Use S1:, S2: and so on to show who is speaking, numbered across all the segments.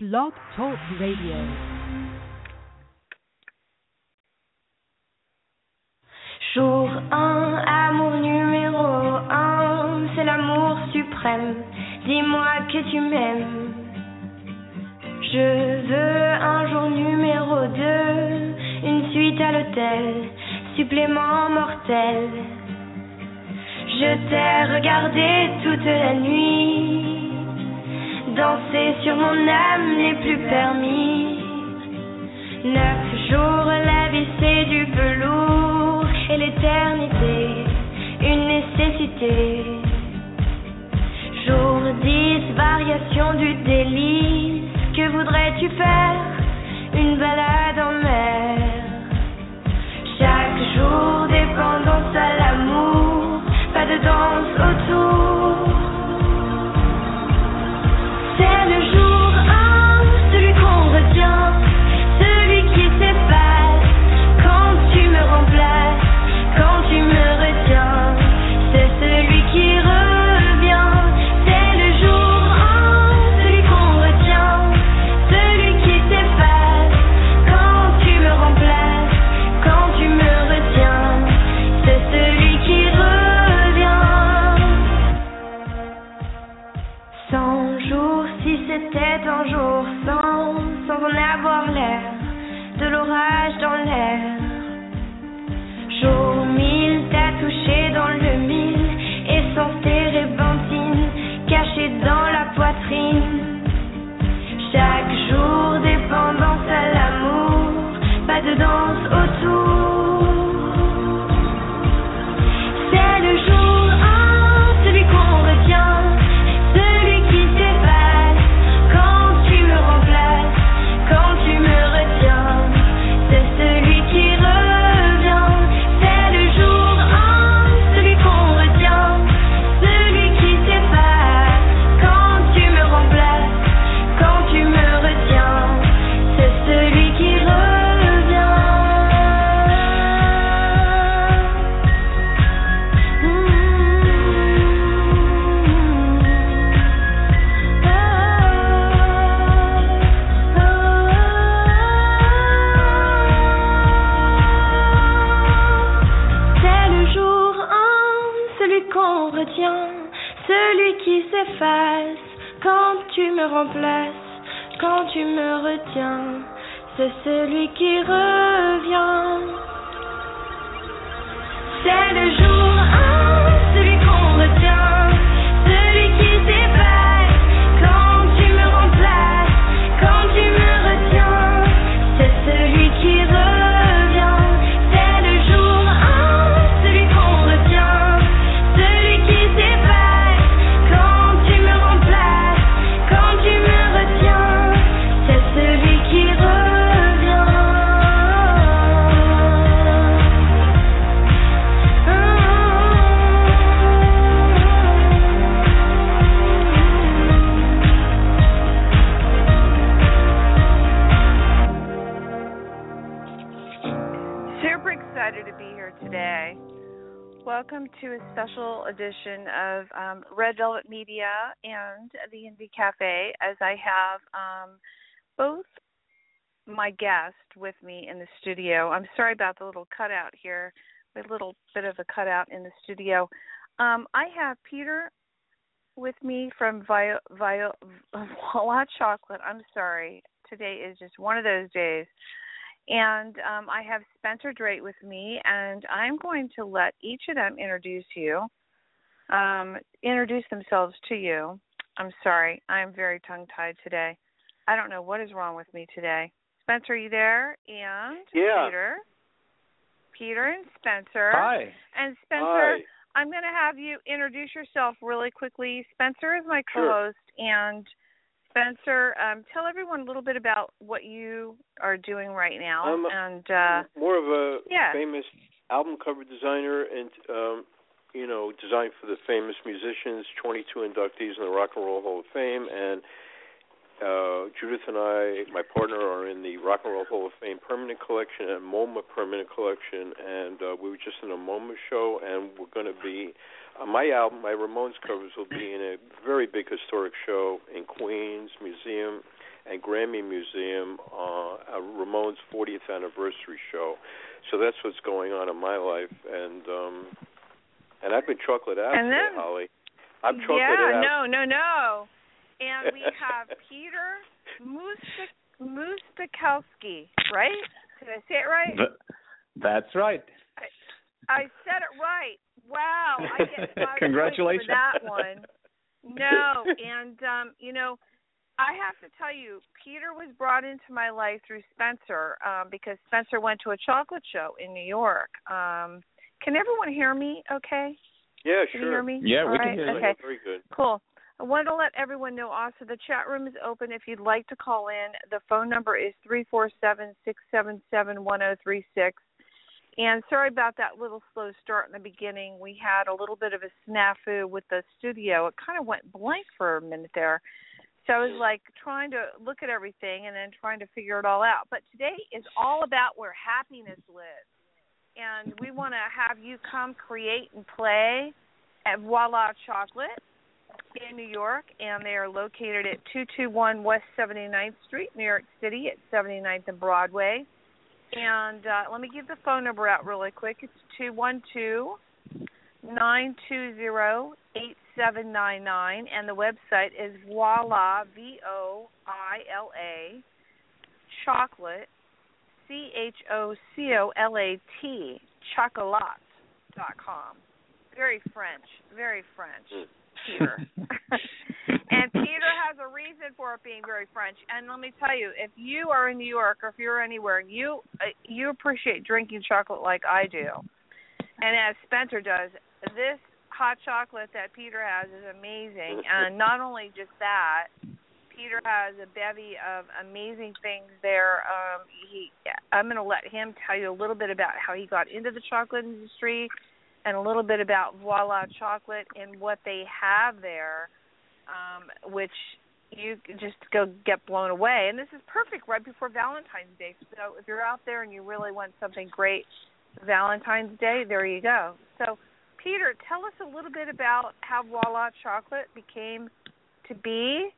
S1: Blog Talk Radio.
S2: Jour 1, amour numéro 1, c'est l'amour suprême. Dis-moi que tu m'aimes. Je veux un jour numéro 2, une suite à l'hôtel, supplément mortel. Je t'ai regardé toute la nuit, danser sur mon âme n'est plus permis. Neuf jours, la vie c'est du velours et l'éternité, une nécessité. Jour 10, variation du délice, que voudrais-tu faire? Une balade en mer. Chaque jour, dépendance à l'amour, pas de danse autour. C'est le dépendance à l'amour, pas de danse autour.
S3: Media and the Indie Cafe as I have um, both my guest with me in the studio. I'm sorry about the little cutout here, a little bit of a cutout in the studio. Um, I have Peter with me from Vio, Vio, Voila Chocolate. I'm sorry. Today is just one of those days. And um, I have Spencer Drate with me, and I'm going to let each of them introduce you, um, introduce themselves to you. I'm sorry, I'm very tongue tied today. I don't know what is wrong with me today. Spencer, are you there? And
S4: Yeah.
S3: Peter. Peter and Spencer.
S4: Hi.
S3: And Spencer,
S4: Hi.
S3: I'm going to have you introduce yourself really quickly. Spencer is my co-host, and Spencer, um, tell everyone a little bit about what you are doing right now.
S4: I'm
S3: and uh,
S4: More of a
S3: yeah.
S4: famous album cover designer and um you know, designed for the famous musicians, 22 inductees in the Rock and Roll Hall of Fame and uh Judith and I, my partner, are in the Rock and Roll Hall of Fame permanent collection and MoMA permanent collection and uh we were just in a MoMA show and we're going to be uh, my album, my Ramones covers will be in a very big historic show in Queens Museum and Grammy Museum uh, a Ramones 40th anniversary show. So that's what's going on in my life, and um, and I've been chocolate out
S3: And
S4: today,
S3: then-
S4: Holly. I'm chocolate
S3: yeah,
S4: out.
S3: no, no, no. And we have Peter Mustik right? Did I say it right?
S5: That's right.
S3: I said it right. Wow, I get five
S5: Congratulations.
S3: points for that one. No, and um, you know, I have to tell you, Peter was brought into my life through Spencer um, because Spencer went to a chocolate show in New York. Um, can everyone hear me? Okay,
S4: Yeah,
S3: can
S4: sure.
S3: you hear me?
S5: Yeah, we
S3: All
S5: can
S3: right,
S5: hear you.
S3: Okay,
S4: Very good.
S3: Cool. I wanted to let everyone know also the chat room is open if you'd like to call in. The phone number is three four seven six seven seven one zero three six. And sorry about that little slow start in the beginning. We had a little bit of a snafu with the studio. It kind of went blank for a minute there. So I was like trying to look at everything and then trying to figure it all out. But today is all about where happiness lives. And we want to have you come create and play at Voila Chocolate in New York, and they are located at 221 West 79th Street, New York City, at 79th and Broadway. And uh, let me give the phone number out really quick. It's two one two nine two zero eight seven nine nine, and the website is Voila V O I L A Chocolate C H O C O L A T Chocolat dot com. Very French, very French. Peter. and Peter has a reason for it being very French. And let me tell you, if you are in New York or if you're anywhere, you uh, you appreciate drinking chocolate like I do, and as Spencer does. This hot chocolate that Peter has is amazing, and not only just that. Peter has a bevy of amazing things there. Um, he, I'm going to let him tell you a little bit about how he got into the chocolate industry, and a little bit about Voila Chocolate and what they have there, um, which you just go get blown away. And this is perfect right before Valentine's Day. So if you're out there and you really want something great Valentine's Day, there you go. So, Peter, tell us a little bit about how Voila Chocolate became to be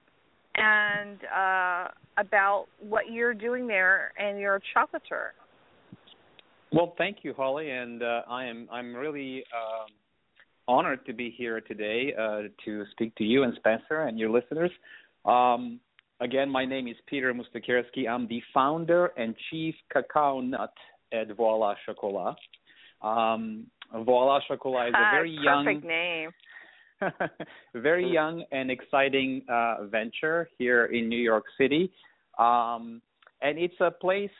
S3: and uh, about what you're doing there and you're a chocolatier.
S5: Well, thank you, Holly, and uh, I am I'm really um, honored to be here today uh, to speak to you and Spencer and your listeners. Um, again, my name is Peter Moustakerski. I'm the founder and chief cacao nut at Voila Chocolat. Um, Voila Chocolat is a very young,
S3: perfect name.
S5: very young and exciting uh, venture here in New York City, um, and it's a place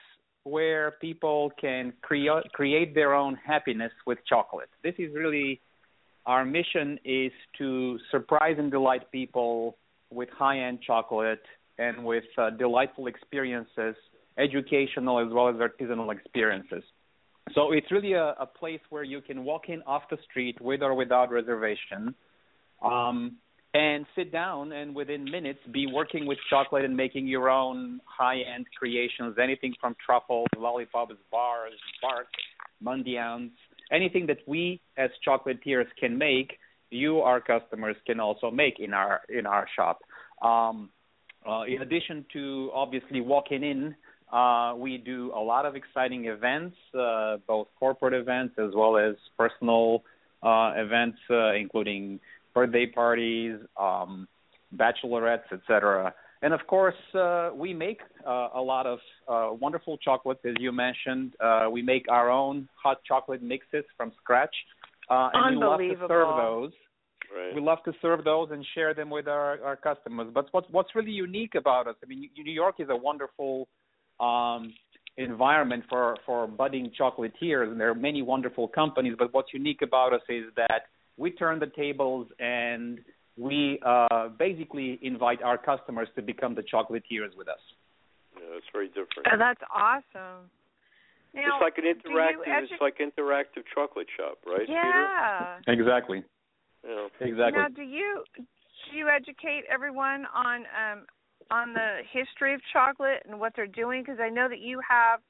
S5: where people can create create their own happiness with chocolate. This is really our mission is to surprise and delight people with high-end chocolate and with uh, delightful experiences, educational as well as artisanal experiences. So it's really a, a place where you can walk in off the street with or without reservation, um, and sit down and within minutes be working with chocolate and making your own high-end creations, anything from truffles, lollipops, bars, bark, mendiants, anything that we as chocolatiers can make, you our customers can also make in our in our shop. Um, uh, in addition to obviously walking in, uh, we do a lot of exciting events, uh, both corporate events as well as personal uh, events, uh, including birthday parties, um, bachelorettes, etc. And of course, uh, we make uh, a lot of uh, wonderful chocolates, as you mentioned. Uh, we make our own hot chocolate mixes from scratch, uh, and we love to serve those.
S4: Right.
S5: We love to serve those and share them with our, our customers. But what's what's really unique about us? I mean, New York is a wonderful um, environment for for budding chocolatiers, and there are many wonderful companies. But what's unique about us is that we turn the tables and we uh, basically invite our customers to become the chocolatiers with us.
S4: Yeah, it's very different.
S3: Oh, that's awesome. Now,
S4: it's like an
S3: do
S4: interactive.
S3: edu-
S4: It's like interactive chocolate shop, right,
S3: yeah.
S5: Exactly.
S4: Peter? Yeah.
S5: Exactly.
S3: Now, do you do you educate everyone on um on the history of chocolate and what they're doing? Because I know that you have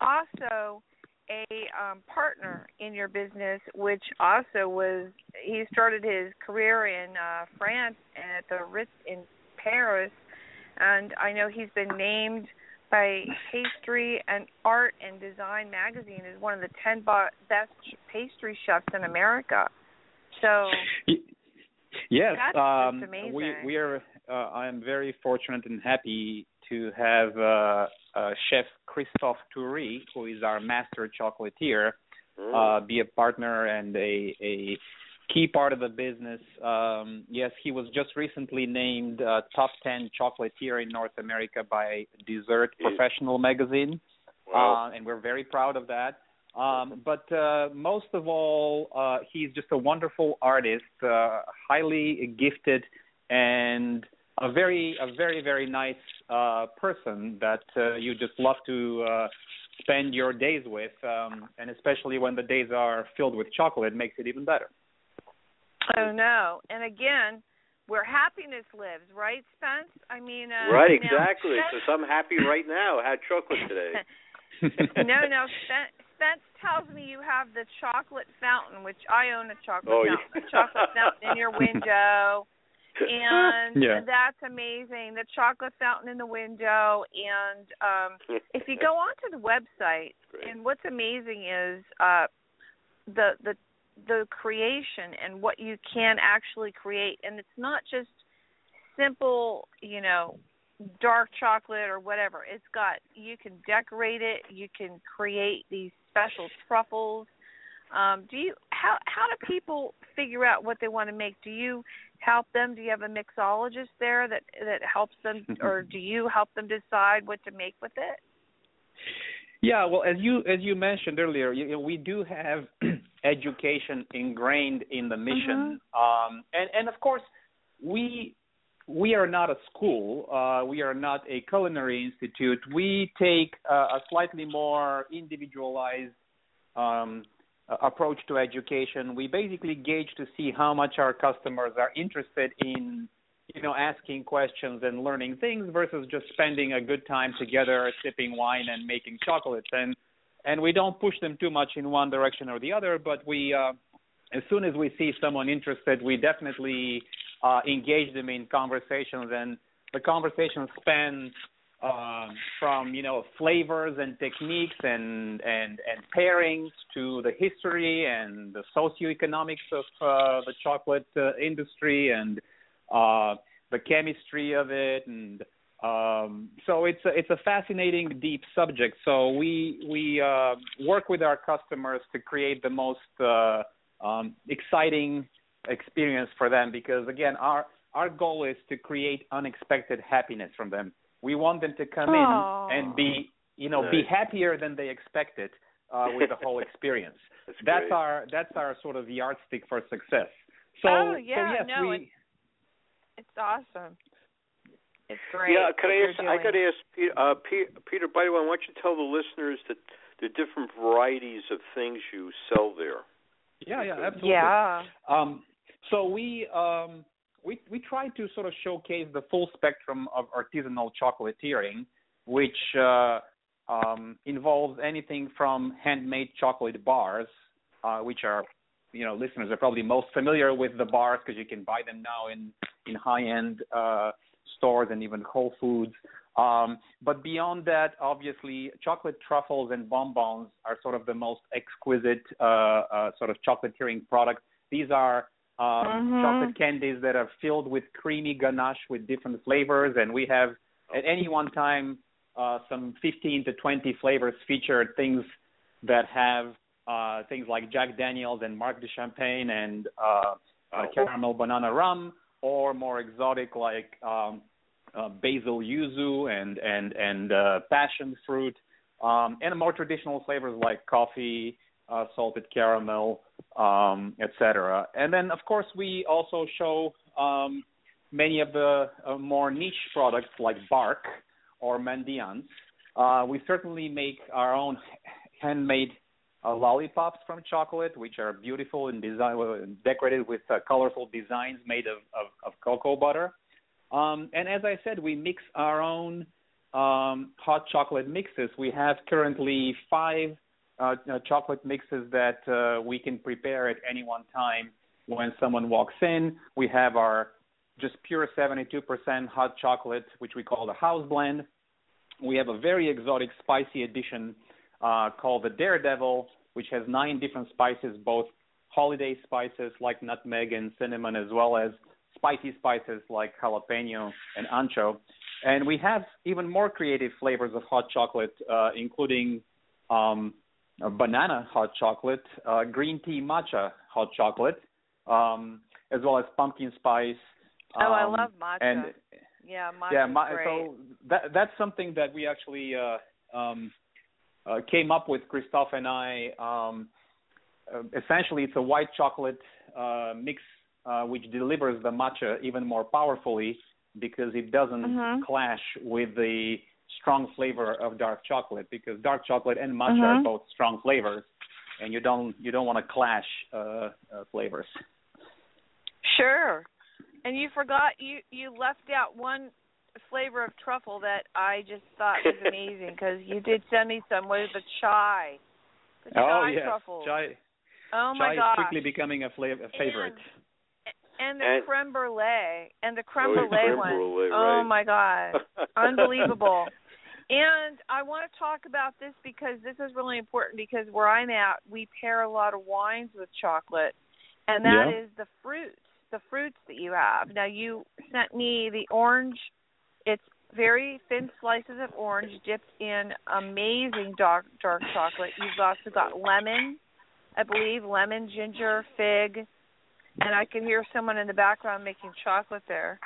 S3: also a um, partner in your business, which also was he started his career in uh, France at the Ritz in Paris. and I know he's been named by Pastry and Art and Design magazine as one of the 10 best pastry chefs in America. So
S5: yes,
S3: that's
S5: um, we we are. Uh, I am very fortunate and happy to have uh, uh, Chef Christophe Toury, who is our master chocolatier, uh, be a partner and a a key part of the business. Um, yes, he was just recently named uh, top 10 chocolatier in North America by Dessert
S4: Jeez.
S5: Professional magazine,
S4: Wow.
S5: uh, and we're very proud of that. Um, but uh, most of all, uh, he's just a wonderful artist, uh, highly gifted, and a very, a very, very nice uh, person that uh, you just love to uh, spend your days with, um, and especially when the days are filled with chocolate, makes it even better.
S3: Oh no! And again, where happiness lives, right, Spence? I mean, uh,
S4: right,
S3: now-
S4: exactly. Because I'm happy right now. I had chocolate today.
S3: no, no. Spence, Spence tells me you have the chocolate fountain, which I own a chocolate
S4: Oh,
S3: fountain,
S4: yeah.
S3: a chocolate fountain in your window, and
S5: Yeah.
S3: that's amazing. The chocolate fountain in the window, and um if you go onto the website, and what's amazing is uh the the the creation and what you can actually create, and it's not just simple, you know, dark chocolate or whatever. It's got you can decorate it, you can create these special truffles. Um, do you how how do people figure out what they want to make? Do you help them? Do you have a mixologist there that that helps them, or do you help them decide what to make with it?
S5: Yeah, well, as you as you mentioned earlier, you, know, we do have education ingrained in the mission, um, and and of course, we we are not a school. Uh, we are not a culinary institute. We take uh, a slightly more individualized um, approach to education. We basically gauge to see how much our customers are interested in you know, asking questions and learning things versus just spending a good time together, sipping wine and making chocolates. And and we don't push them too much in one direction or the other, but we uh, as soon as we see someone interested, we definitely uh, engage them in conversations, and the conversations span um, from you know flavors and techniques and and and pairings to the history and the socioeconomics of uh, the chocolate uh, industry and uh, the chemistry of it, and um, so it's a, it's a fascinating, deep subject. So we we uh, work with our customers to create the most uh, um, exciting experience for them because again, our our goal is to create unexpected happiness from them. We want them to come
S3: Aw.
S5: in and be you know be happier than they expected uh, with the whole experience.
S4: That's,
S5: That's our that's our sort of yardstick for success. So,
S3: Oh,
S5: so
S3: yeah,
S5: yes,
S3: no,
S5: we
S3: it's- It's awesome. It's great.
S4: Yeah, can I
S3: you're
S4: ask? I
S3: doing.
S4: got to ask Peter. Uh, Peter, Peter, by the way, why don't you tell the listeners that the different varieties of things you sell there?
S5: yeah yeah absolutely.
S3: Yeah.
S5: Um, so we um, we we try to sort of showcase the full spectrum of artisanal chocolatiering, which uh, um, involves anything from handmade chocolate bars, uh, which are you know listeners are probably most familiar with the bars because you can buy them now in in high end uh, stores and even Whole Foods. Um, but beyond that, obviously, chocolate truffles and bonbons are sort of the most exquisite uh, uh, sort of chocolatiering products. These are um,
S3: Mhm.
S5: chocolate candies that are filled with creamy ganache with different flavors, and we have at any one time uh, some 15 to 20 flavors featured. Things that have uh, things like Jack Daniels and Marc de Champagne and uh, uh, caramel banana rum, or more exotic like um, uh, basil yuzu and and and uh, passion fruit, um, and more traditional flavors like coffee, uh, salted caramel, um, etc. And then of course we also show um, many of the uh, more niche products like bark or mendiants. Uh, we certainly make our own handmade uh, lollipops from chocolate, which are beautiful and design decorated with uh, colorful designs made of, of, of cocoa butter. Um, and as I said, we mix our own um, hot chocolate mixes. We have currently five uh, uh, chocolate mixes that uh, we can prepare at any one time when someone walks in. We have our just pure 72% hot chocolate, which we call the house blend. We have a very exotic spicy edition uh, called the Daredevil, which has nine different spices, both holiday spices like nutmeg and cinnamon, as well as spicy spices like jalapeno and ancho. And we have even more creative flavors of hot chocolate, uh, including um, banana hot chocolate, uh, green tea matcha hot chocolate, um, as well as pumpkin spice.
S3: Um, oh, I
S5: um,
S3: love matcha.
S5: And,
S3: yeah, matcha.
S5: Yeah, ma- so that that's something that we actually uh, um, uh, came up with, Christophe and I. Um, uh, essentially, it's a white chocolate uh, mix uh, which delivers the matcha even more powerfully because it doesn't
S3: Mhm.
S5: clash with the strong flavor of dark chocolate because dark chocolate and matcha are both strong flavors and you don't you don't want to clash uh, uh, flavors.
S3: Sure. And you forgot you you left out one flavor of truffle that I just thought was amazing because you did send me some with the chai. The
S5: oh
S3: chai
S5: yes,
S3: truffle.
S5: chai
S3: oh
S5: chai
S3: my
S5: is quickly becoming a flavor a favorite.
S3: And the
S4: And-
S3: creme brulee and the creme
S4: Oh, yeah,
S3: brulee
S4: creme
S3: one.
S4: brulee,
S3: Oh my god. Unbelievable. And I want to talk about this because this is really important because where I'm at, we pair a lot of wines with chocolate, and that
S5: Yeah.
S3: is the fruits, the fruits that you have. Now you sent me the orange. It's very thin slices of orange dipped in amazing dark dark chocolate. You've also got lemon, I believe, lemon, ginger, fig, and I can hear someone in the background making chocolate there.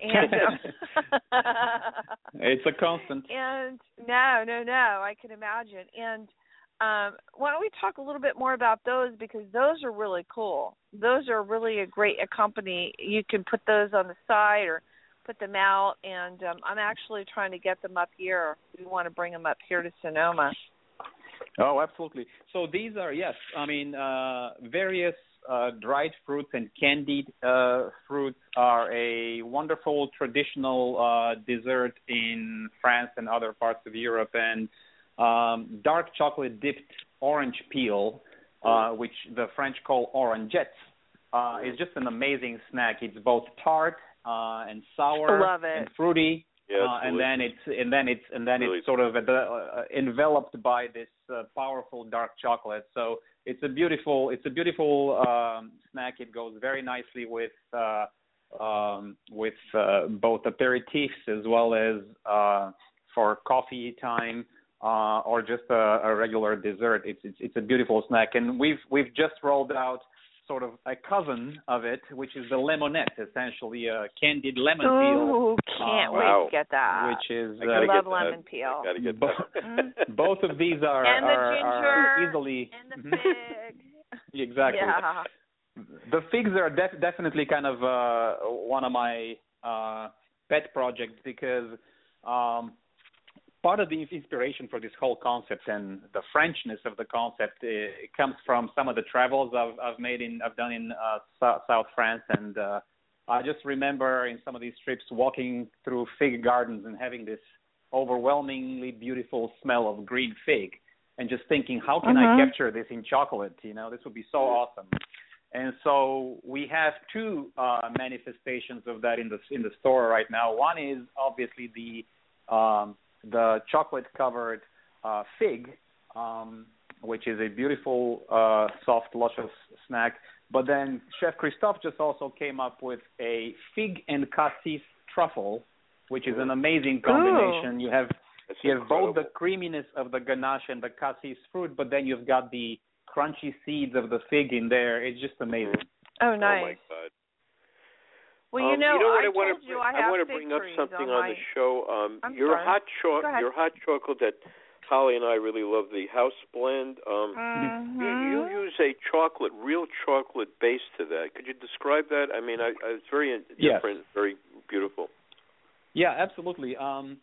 S3: And um,
S5: It's a constant.
S3: and no, no, no, I can imagine. And um why don't we talk a little bit more about those because those are really cool. Those are really a great accompany. You can put those on the side or put them out and um I'm actually trying to get them up here. We want to bring them up here to Sonoma.
S5: Oh, absolutely. So these are yes, I mean uh, various uh, dried fruits and candied uh, fruits are a wonderful traditional uh, dessert in France and other parts of Europe, and um, dark chocolate dipped orange peel, uh, which the French call orangettes, uh, is just an amazing snack. It's both tart uh, and sour
S3: Love it.
S5: and fruity
S4: Yeah,
S5: uh, and then it's and then it's and then
S4: Really
S5: it's sort of enveloped by this uh, powerful dark chocolate. So it's a beautiful it's a beautiful um, snack. It goes very nicely with uh, um, with uh, both aperitifs as well as uh, for coffee time uh, or just a, a regular dessert. It's, it's it's a beautiful snack, and we've we've just rolled out sort of a cousin of it, which is the lemonette, essentially a candied lemon peel
S3: Ooh, can't
S5: Uh,
S3: wait
S4: wow.
S3: to get that.
S5: which is
S4: I
S5: uh,
S3: love lemon
S4: that.
S3: peel.
S4: Gotta get
S5: Bo-
S4: that.
S3: Mm.
S5: both of these are
S3: And the
S5: are, are
S3: ginger
S5: easily
S3: and the fig.
S5: exactly.
S3: Yeah.
S5: The figs are def- definitely kind of uh, one of my uh, pet projects because um, part of the inspiration for this whole concept and the Frenchness of the concept uh, it comes from some of the travels I've, I've made in I've done in uh, South, South France. And uh, I just remember in some of these trips walking through fig gardens and having this overwhelmingly beautiful smell of green fig and just thinking how can I
S3: Mhm.
S5: capture this in chocolate? You know this would be so awesome. And so we have two uh, manifestations of that in the in the store right now. One is obviously the um, the chocolate covered uh, fig um, which is a beautiful uh, soft luscious snack but then chef christophe just also came up with a fig and cassis truffle which is an amazing combination you have
S4: That's
S5: you have both the creaminess of the ganache and the cassis fruit, but then you've got the crunchy seeds of the fig in there. It's just amazing.
S3: Oh,
S4: Oh my
S3: nice.
S4: God.
S3: Well,
S4: um,
S3: you know,
S4: what
S3: I,
S4: I, want to bring,
S3: I have
S4: want to bring up something
S3: on,
S4: on
S3: my...
S4: the show. Um,
S3: I'm
S4: your
S3: sorry.
S4: hot
S3: Go
S4: chocolate, your hot chocolate that Holly and I really love, the house blend. Um,
S3: Mhm.
S4: you, you use a chocolate, real chocolate base to that. Could you describe that? I mean, I, I, it's very
S5: Yes.
S4: different, very beautiful.
S5: Yeah, absolutely. Um,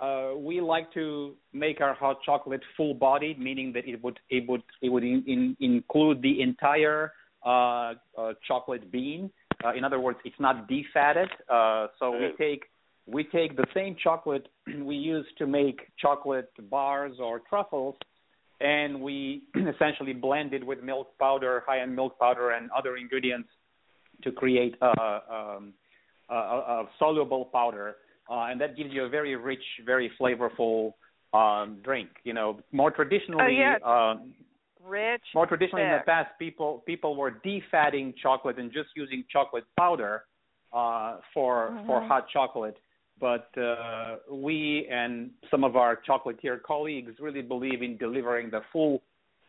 S5: uh, we like to make our hot chocolate full-bodied, meaning that it would it would it would in, in, include the entire uh, uh, chocolate bean. Uh, in other words, it's not defatted. Uh, so we take we take the same chocolate we use to make chocolate bars or truffles, and we essentially blend it with milk powder, high-end milk powder, and other ingredients to create a, um, a, a, a soluble powder, uh, and that gives you a very rich, very flavorful um, drink. You know, more traditionally,
S3: Oh, yeah.
S5: um,
S3: Rich.
S5: more traditionally in the past, people people were defatting chocolate and just using chocolate powder uh, for for
S3: Mhm.
S5: hot chocolate. But uh, we and some of our chocolatier colleagues really believe in delivering the full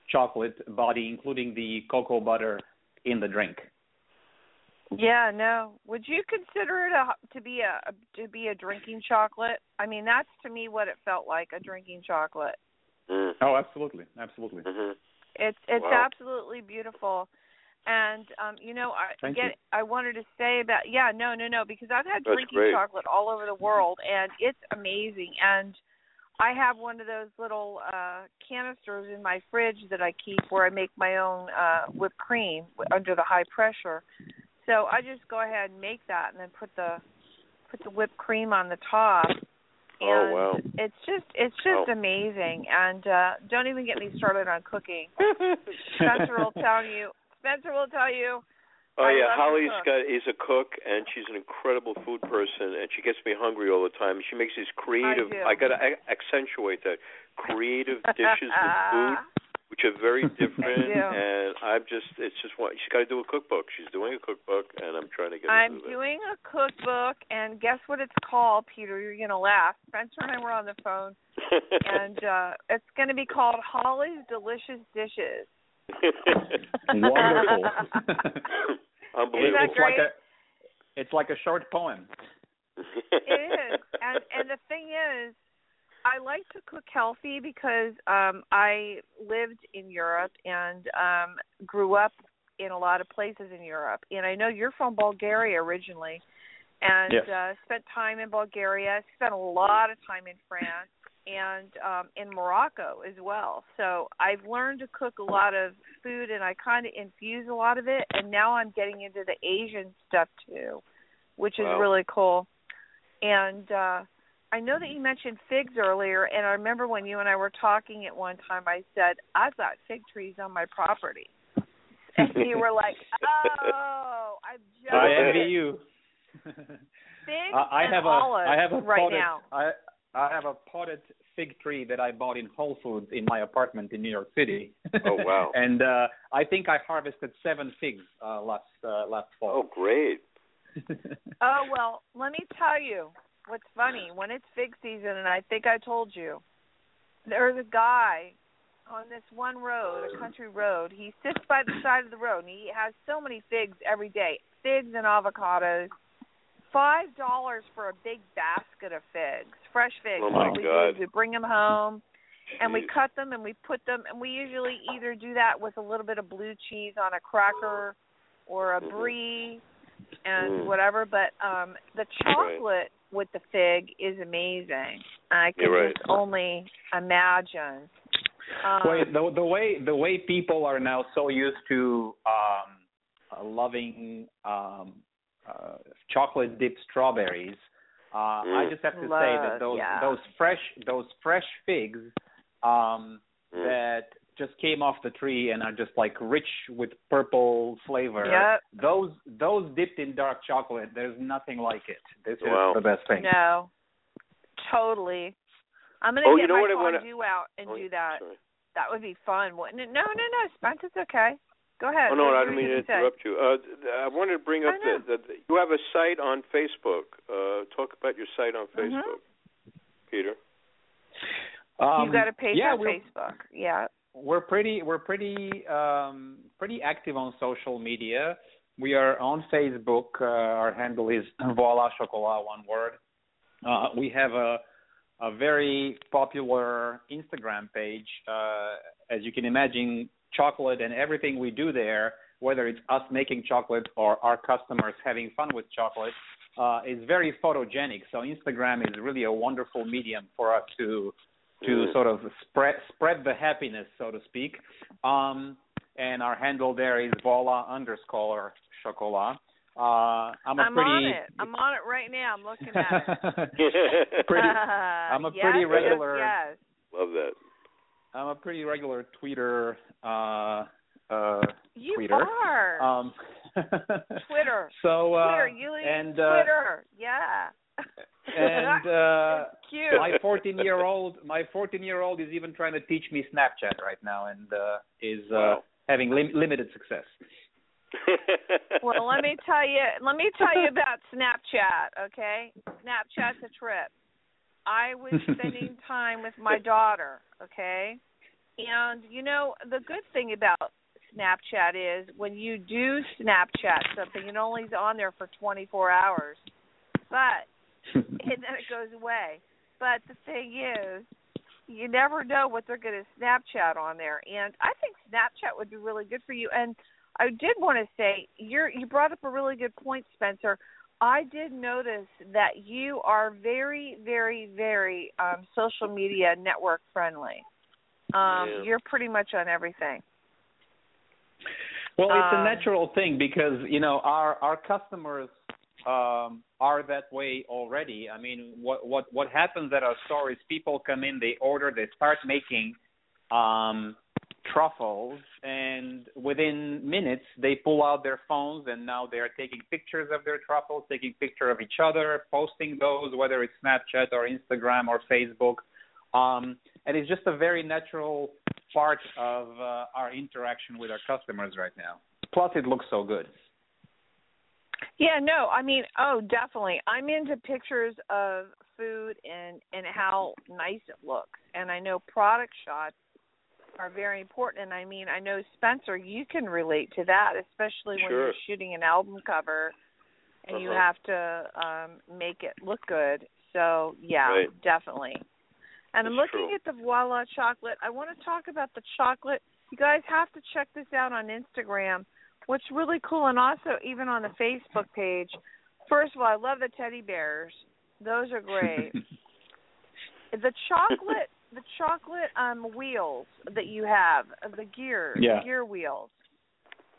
S5: chocolate body, including the cocoa butter in the drink.
S3: Yeah, no. Would you consider it a to be a to be a drinking chocolate? I mean, that's to me what it felt like a drinking chocolate.
S4: Mm.
S5: Oh, absolutely, absolutely.
S4: Mhm.
S3: It's it's
S4: Wow.
S3: absolutely beautiful. And um, you know, I
S5: Thank
S3: get
S5: you.
S3: I wanted to say about yeah, no, no, no, because I've had
S4: That's
S3: drinking
S4: great.
S3: chocolate all over the world and it's amazing and I have one of those little uh canisters in my fridge that I keep where I make my own uh whipped cream under the high pressure. So I just go ahead and make that and then put the put the whipped cream on the top.
S4: Oh, wow.
S3: It's just it's just
S4: Wow.
S3: amazing and uh don't even get me started on cooking. Spencer will tell you. Spencer will tell you.
S4: Oh
S3: I
S4: yeah, Holly's got is a cook and she's an incredible food person and she gets me hungry all the time. She makes these creative
S3: do.
S4: I got to accentuate that creative dishes with food which are very different
S3: do.
S4: and I'm just it's just what she's got to do a cookbook. She's doing a cookbook and I'm trying to get
S3: I'm
S4: to do
S3: doing a cookbook, and guess what it's called, Peter? You're gonna laugh. Spencer and I were on the phone, and uh it's gonna be called Holly's Delicious Dishes.
S5: Wonderful.
S4: Unbelievable.
S3: that
S5: it's like
S3: great?
S5: a it's like a short poem.
S3: It is, and and the thing is, I like to cook healthy because um I lived in Europe and um grew up in a lot of places in Europe, and I know you're from Bulgaria originally, and
S5: Yes.
S3: uh spent time in Bulgaria, spent a lot of time in France and um in Morocco as well. So I've learned to cook a lot of food and I kind of infuse a lot of it and now I'm getting into the Asian stuff too, which is
S4: Wow.
S3: really cool. And uh I know that you mentioned figs earlier and I remember when you and I were talking at one time I said, I've got fig trees on my property. And you were like, "Oh, I'm just
S5: I envy you.
S3: figs
S5: I I
S3: and
S5: have a
S3: olives
S5: I have a
S3: right
S5: potted
S3: now."
S5: I I have a potted fig tree that I bought in Whole Foods in my apartment in New York City.
S4: Oh, wow.
S5: and uh I think I harvested seven figs uh last uh, last fall.
S4: oh great.
S3: Oh well, let me tell you what's funny. When it's fig season, and I think I told you, there's a guy on this one road, a country road. He sits by the side of the road, and he has so many figs every day, figs and avocados. Five dollars for a big basket of figs, fresh figs.
S4: Oh, my
S3: we
S4: God.
S3: do we bring them home, and we cut them and we put them, and we usually either do that with a little bit of blue cheese on a cracker, or a brie, and
S4: Mm.
S3: whatever. But um the chocolate with the fig is amazing. I can
S4: You're right.
S3: just only imagine. Um,
S5: Wait, the the way the way people are now so used to um uh, loving um uh chocolate dipped strawberries uh I
S4: Mm.
S5: just have to say that those
S3: yeah.
S5: those fresh those fresh figs um
S4: Mm.
S5: that just came off the tree and are just like rich with purple flavor
S3: Yep.
S5: those those dipped in dark chocolate there's nothing like it this is the best thing
S3: No, totally. I'm gonna
S4: Oh,
S3: get
S4: you know
S3: my
S4: what I wanna-
S3: out and
S4: Oh,
S3: do that.
S4: sorry.
S3: That would be fun, wouldn't it? No, no, no, Spence, it's okay. Go ahead.
S4: Oh no,
S3: What
S4: I
S3: were
S4: don't mean to
S3: gonna say?
S4: interrupt you. Uh, I wanted to bring up
S3: I know.
S4: that, that you have a site on Facebook. Uh, talk about your site on
S3: Mhm.
S4: Facebook, Peter.
S5: um,
S3: You've got a page
S5: yeah,
S3: on
S5: we're-
S3: Facebook. Yeah.
S5: We're pretty we're pretty um pretty active on social media. We are on facebook. Uh, our handle is voila chocolat one word. Uh we have a a very popular instagram page. Uh as you can imagine chocolate and everything we do there whether it's us making chocolate or our customers having fun with chocolate uh is very photogenic. So instagram is really a wonderful medium for us to to
S4: Mm.
S5: sort of spread spread the happiness, so to speak. Um, and our handle there is voila underscore chocolat. Uh, I'm a
S3: I'm
S5: pretty
S3: on it. I'm on it right now. I'm looking at it.
S5: pretty. I'm a
S3: Yes,
S5: pretty regular-
S3: Yes.
S4: Love that.
S5: I'm a pretty regular tweeter. Uh, uh,
S3: You
S5: Tweeter.
S3: are.
S5: um,
S3: Twitter.
S5: so uh,
S3: Twitter. You leave
S5: and uh,
S3: Twitter. Yeah.
S5: And uh,
S3: Cute.
S5: my 14 year old my 14 year old is even trying to teach me Snapchat right now and uh, is uh,
S4: Wow.
S5: having lim- limited success.
S3: well, let me tell you. Let me tell you about Snapchat. Okay, Snapchat's a trip. I was spending time with my daughter. Okay, and you know the good thing about Snapchat is when you do Snapchat something, it only is on there for 24 hours, but and then it goes away. But the thing is, you never know what they're going to Snapchat on there, and I think Snapchat would be really good for you. And I did want to say you're you brought up a really good point, Spencer. I did notice that you are very, very, very um, social media network friendly. Um,
S4: Yeah.
S3: You're pretty much on everything.
S5: Well, it's
S3: Um,
S5: a natural thing because you know our our customers um, are that way already. I mean, what what what happens at our store is people come in, they order, they start making um, truffles, and within minutes they pull out their phones and now they are taking pictures of their truffles, taking picture of each other, posting those, whether it's Snapchat or Instagram or Facebook. Um, and it's just a very natural part of uh, our interaction with our customers right now. Plus, it looks so good.
S3: Yeah, no, I mean, oh, definitely. I'm into pictures of food and and how nice it looks, and I know product shots are very important. And I mean, I know Spencer, you can relate to that, especially when
S4: Sure.
S3: you're shooting an album cover and you
S4: Uh-huh.
S3: have to um make it look good. So yeah,
S4: Right.
S3: definitely. And I'm looking
S4: true.
S3: at the Voila chocolate. I want to talk about the chocolate. You guys have to check this out on Instagram. What's really cool, and also even on the Facebook page. First of all, I love the teddy bears. Those are great. the chocolate, the chocolate um wheels that you have, uh, the gear,
S5: Yeah.
S3: gear wheels,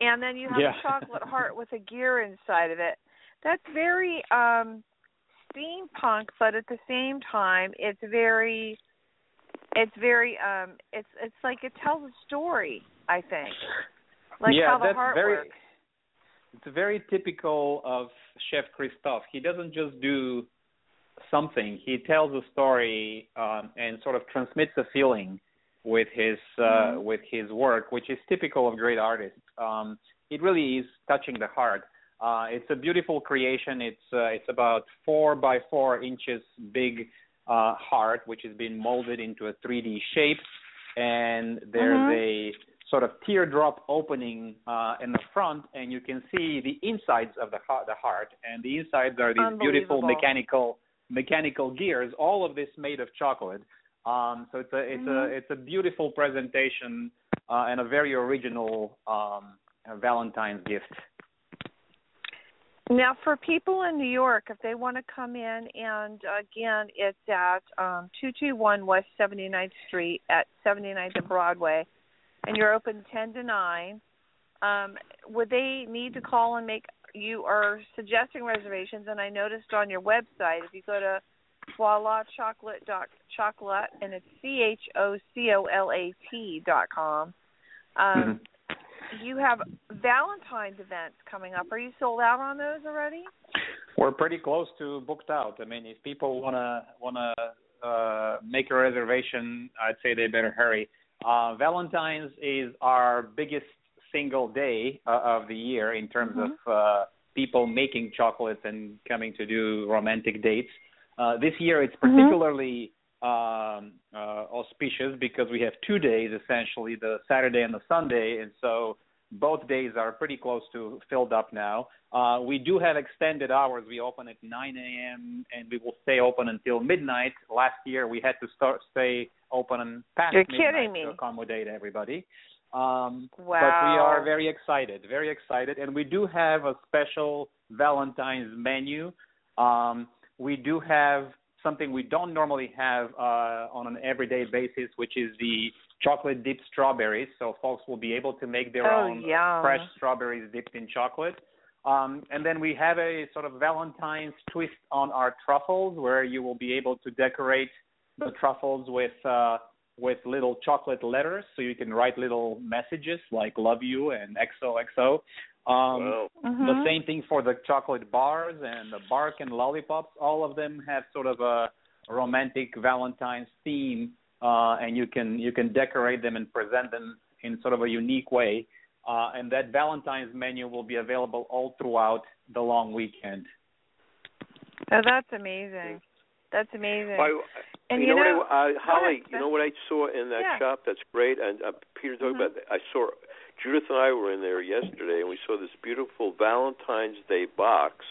S3: and then you have
S5: Yeah.
S3: a chocolate heart with a gear inside of it. That's very um steampunk, but at the same time, it's very, it's very um, it's it's like it tells a story. I think, like
S5: yeah,
S3: how the
S5: that's
S3: heart
S5: very.
S3: works.
S5: It's very typical of Chef Christophe. He doesn't just do something; he tells a story um, and sort of transmits a feeling with his uh,
S3: Mhm.
S5: with his work, which is typical of great artists. Um, it really is touching the heart. Uh, it's a beautiful creation. It's uh, it's about four by four inches big uh, heart, which has been molded into a 3D shape, and there's
S3: Mhm.
S5: Sort of teardrop opening uh, in the front, and you can see the insides of the heart, the heart, and the insides are these beautiful mechanical mechanical gears. All of this made of chocolate. Um, so it's a it's
S3: Mhm.
S5: a it's a beautiful presentation uh, and a very original um, Valentine's gift.
S3: Now, for people in New York, if they want to come in, and again, it's at um, 221 West 79th Street at 79th and Broadway, and you're open 10 to 9. Um, would they need to call and make? You are suggesting reservations, and I noticed on your website if you go to voila chocolate dot chocolate and it's c h o c o l a t dot com. Um, you have Valentine's events coming up. Are you sold out on those already?
S5: We're pretty close to booked out. I mean, if people wanna wanna uh, make a reservation, I'd say they better hurry. Uh, Valentine's is our biggest single day uh, of the year in terms
S3: Mhm.
S5: of uh, people making chocolates and coming to do romantic dates. Uh, this year, it's
S3: Mhm.
S5: particularly um, uh, auspicious because we have two days essentially, the Saturday and the Sunday, and so both days are pretty close to filled up now. Uh, we do have extended hours. We open at 9 a.m. and we will stay open until midnight. Last year we had to start stay open past
S3: You're kidding me.
S5: to accommodate everybody. Um,
S3: Wow.
S5: But we are very excited, very excited, and we do have a special Valentine's menu. Um, we do have something we don't normally have uh, on an everyday basis, which is the chocolate dipped strawberries. So folks will be able to make their
S3: Oh,
S5: own
S3: yum.
S5: fresh strawberries dipped in chocolate. Um, and then we have a sort of Valentine's twist on our truffles, where you will be able to decorate the truffles with uh, with little chocolate letters, so you can write little messages like "Love you" and "XOXO." Um,
S4: wow.
S3: Mhm.
S5: The same thing for the chocolate bars and the bark and lollipops. All of them have sort of a romantic Valentine's theme, uh, and you can you can decorate them and present them in sort of a unique way. Uh, and that Valentine's menu will be available all throughout the long weekend.
S3: Oh, that's amazing. That's amazing.
S4: By,
S3: and
S4: you,
S3: you
S4: know,
S3: know,
S4: what I, uh, Holly,
S3: ahead,
S4: you know what I saw in that
S3: Yeah.
S4: shop? That's great. And uh, Peter talked
S3: Mhm.
S4: about. That. I saw Judith and I were in there yesterday, and we saw this beautiful Valentine's Day box,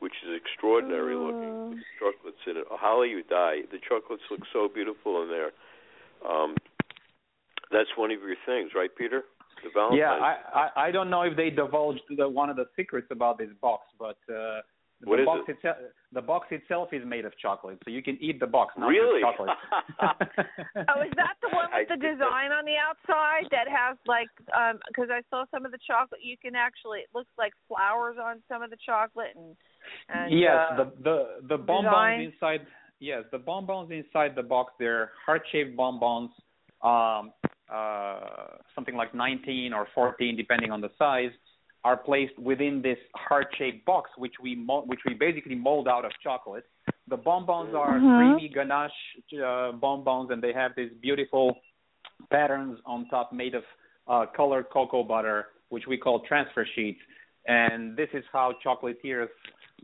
S4: which is extraordinary looking. with Chocolates in it. Oh, Holly, you die. The chocolates look so beautiful in there. Um, that's one of your things, right, Peter? The Valentine's.
S5: Yeah, I, I I don't know if they divulged the, one of the secrets about this box, but uh, the
S4: What is
S5: box
S4: it?
S5: itself the box itself is made of chocolate, so you can eat the box, not
S4: Really?
S5: just chocolate.
S3: Oh, is that the one with the design on the outside that has like um because I saw some of the chocolate you can actually it looks like flowers on some of the chocolate and and
S5: yes,
S3: uh,
S5: the the the bonbons
S3: design?
S5: inside. Yes, the bonbons inside the box. They're heart-shaped bonbons. Um, uh, something like 19 or 14, depending on the size, are placed within this heart-shaped box, which we mo- which we basically mold out of chocolate. The bonbons are
S3: Mhm.
S5: creamy ganache uh, bonbons, and they have these beautiful patterns on top made of uh, colored cocoa butter, which we call transfer sheets. And this is how chocolatiers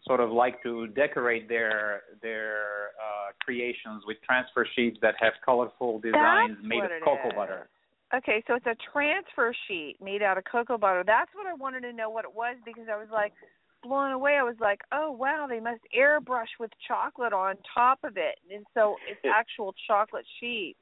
S5: sort of like to decorate their their uh, creations with transfer sheets that have colorful designs
S3: That's
S5: made of cocoa
S3: is.
S5: butter.
S3: Okay, so it's a transfer sheet made out of cocoa butter. That's what I wanted to know what it was because I was like blown away. I was like, "Oh wow, they must airbrush with chocolate on top of it." And so it's actual chocolate sheet.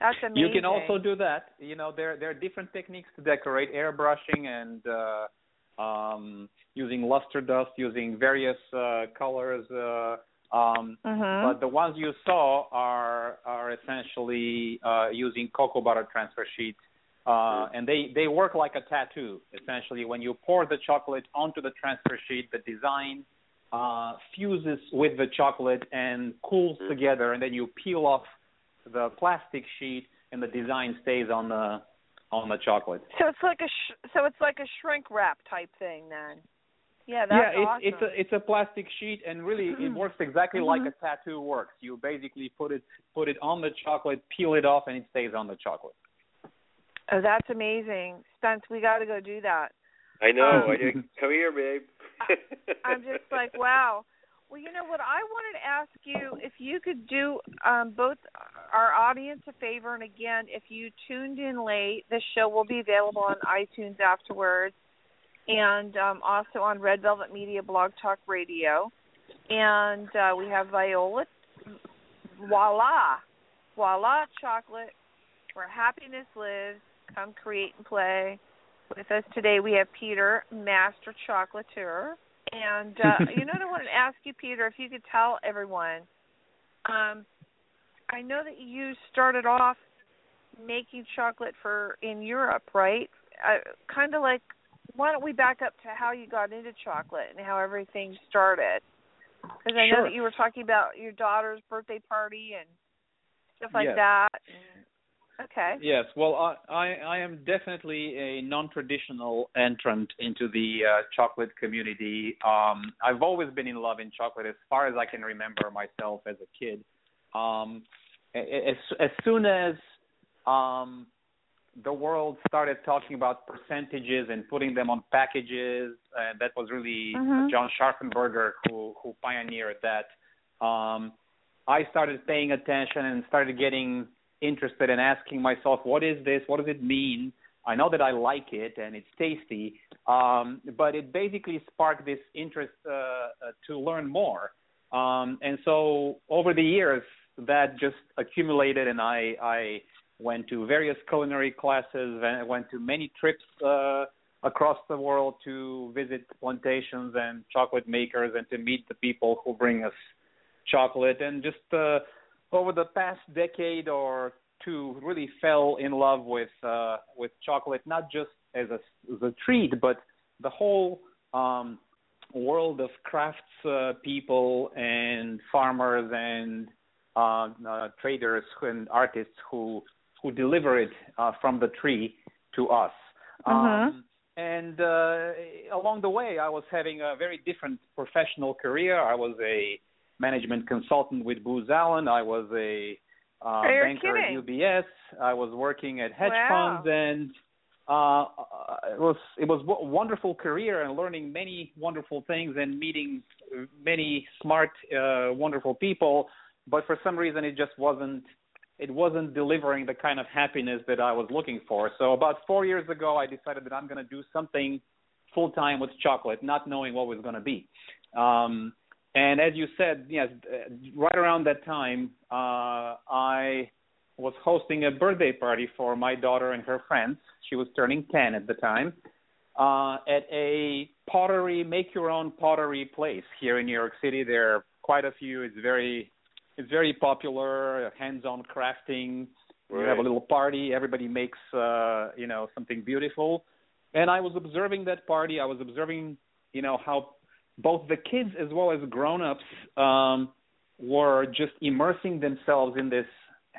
S3: That's amazing.
S5: You can also do that. You know, there there are different techniques to decorate: airbrushing and uh, um, using luster dust, using various uh, colors. Uh, um,
S3: Mhm.
S5: But the ones you saw are are essentially uh, using cocoa butter transfer sheets, uh, and they they work like a tattoo. Essentially, when you pour the chocolate onto the transfer sheet, the design uh, fuses with the chocolate and cools
S4: Mhm.
S5: together, and then you peel off the plastic sheet, and the design stays on the on the chocolate.
S3: So it's like a sh- so it's like a shrink wrap type thing then. Yeah, that's
S5: yeah, it's
S3: awesome.
S5: it's a it's a plastic sheet, and really it works exactly
S3: Mhm.
S5: like a tattoo works. You basically put it put it on the chocolate, peel it off, and it stays on the chocolate.
S3: oh, that's amazing, Spence. We got to go do that.
S4: I know.
S3: Um,
S4: I did. Come here, babe.
S3: I'm just like, wow. Well, you know what? I wanted to ask you if you could do um, both our audience a favor, and again, if you tuned in late, this show will be available on iTunes afterwards, and um, also on Red Velvet Media Blog Talk Radio. And uh, we have Viola. Voila, voila, chocolate, where happiness lives. Come create and play. With us today, we have Peter, master chocolatier. And uh, you know what I wanted to ask you, Peter, if you could tell everyone. Um, I know that you started off making chocolate for in Europe, right? Uh, kind of like, why don't we back up to how you got into chocolate and how everything started? Because I know that you were talking about your daughter's birthday party and stuff like
S5: Yes.
S3: that. And, okay.
S5: Yes, well, I, I I am definitely a non-traditional entrant into the uh, chocolate community. Um, I've always been in love in chocolate as far as I can remember myself as a kid. Um, as as soon as um, the world started talking about percentages and putting them on packages, and that was really
S3: Mhm.
S5: John Scharffenberger who who pioneered that. Um, I started paying attention and started getting interested in asking myself, what is this? What does it mean? I know that I like it and it's tasty, um, but it basically sparked this interest uh, uh, to learn more. Um, and so over the years, that just accumulated, and I, I went to various culinary classes went to many trips uh, across the world to visit plantations and chocolate makers and to meet the people who bring us chocolate. And just uh, over the past decade or two, really fell in love with uh, with chocolate, not just as a, as a treat, but the whole um, world of crafts uh, people and farmers and uh, uh, traders and artists who who deliver it uh, from the tree to us.
S3: Mhm.
S5: Um, and uh, along the way, I was having a very different professional career. I was a management consultant with Booz Allen. I was a uh, banker
S3: kidding.
S5: at UBS. I was working at hedge
S3: Wow.
S5: funds, and uh, it was it was a wonderful career and learning many wonderful things and meeting many smart, uh, wonderful people. But for some reason, it just wasn't it wasn't delivering the kind of happiness that I was looking for. So about four years ago, I decided that I'm going to do something full time with chocolate, not knowing what was going to be. Um, and as you said, yes, uh, right around that time, uh, I was hosting a birthday party for my daughter and her friends. She was turning 10 at the time. Uh, at a pottery, make your own pottery place here in New York City. There are quite a few. It's very, it's very popular. Hands-on crafting. You have a little party. Everybody makes, uh, you know, something beautiful. And I was observing that party. I was observing, you know, how both the kids as well as grown-ups um, were just immersing themselves in this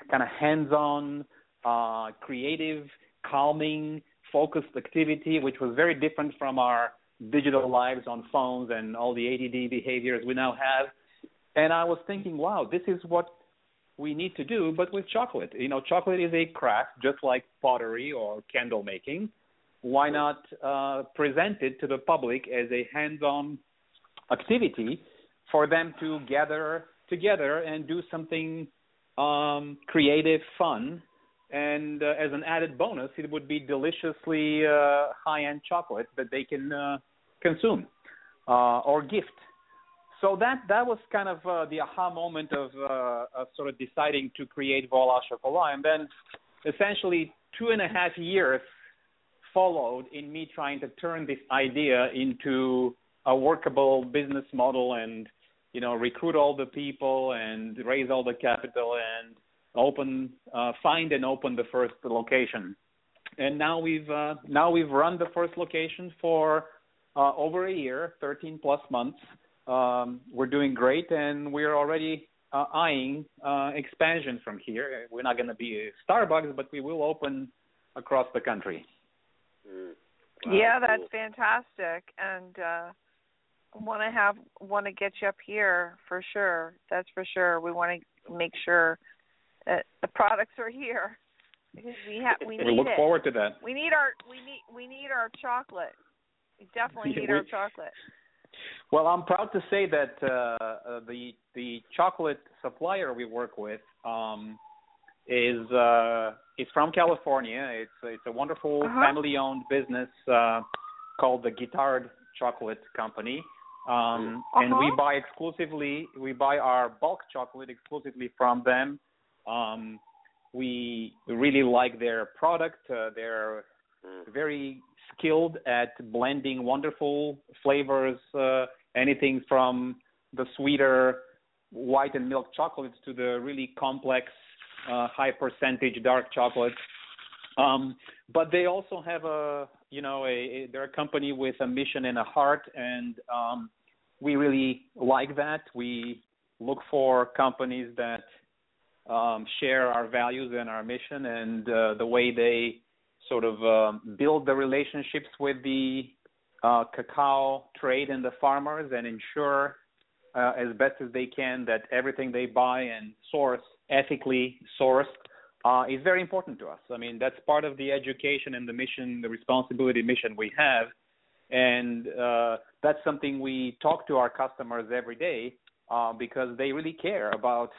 S5: kind of hands-on, uh, creative, calming, focused activity, which was very different from our digital lives on phones and all the ADD behaviors we now have. And I was thinking, wow, this is what we need to do, but with chocolate. You know, chocolate is a craft just like pottery or candle making. Why not uh, present it to the public as a hands-on activity for them to gather together and do something um, creative, fun, and uh, as an added bonus, it would be deliciously uh, high-end chocolate that they can uh, consume uh, or gift. So that that was kind of uh, the aha moment of, uh, of sort of deciding to create Voila Chocolat, and then essentially two and a half years followed in me trying to turn this idea into a workable business model and you know recruit all the people and raise all the capital and open uh, find and open the first location. And now we've uh, now we've run the first location for uh, over a year 13 plus months um, we're doing great and we're already uh, eyeing uh, expansion from here we're not going to be a starbucks but we will open across the country
S4: Mm. Wow,
S3: yeah, that's
S4: cool.
S3: fantastic, and uh want to have want to get you up here for sure. That's for sure. We want to make sure that the products are here because we have we
S5: we look
S3: it.
S5: forward to that
S3: We need our we need we need our chocolate. We definitely
S5: Yeah,
S3: need
S5: we-
S3: our chocolate.
S5: Well, I'm proud to say that uh, uh, the the chocolate supplier we work with um, is uh, is from California. It's it's a wonderful
S3: Uh-huh.
S5: family-owned business uh, called the Guittard Chocolate Company, um, and we
S3: Uh-huh.
S5: buy exclusively we buy our bulk chocolate exclusively from them. Um, we really like their product. Uh, they're
S4: Mm.
S5: very skilled at blending wonderful flavors, uh, anything from the sweeter white and milk chocolates to the really complex uh, high percentage dark chocolates. Um, but they also have a, you know, a, a they're a company with a mission and a heart, and um, we really like that. We look for companies that um, share our values and our mission, and uh, the way they sort of um, build the relationships with the uh, cacao trade and the farmers, and ensure uh, as best as they can that everything they buy and source ethically sourced uh, is very important to us. I mean, that's part of the education and the mission, the responsibility mission we have, and uh, that's something we talk to our customers every day uh, because they really care about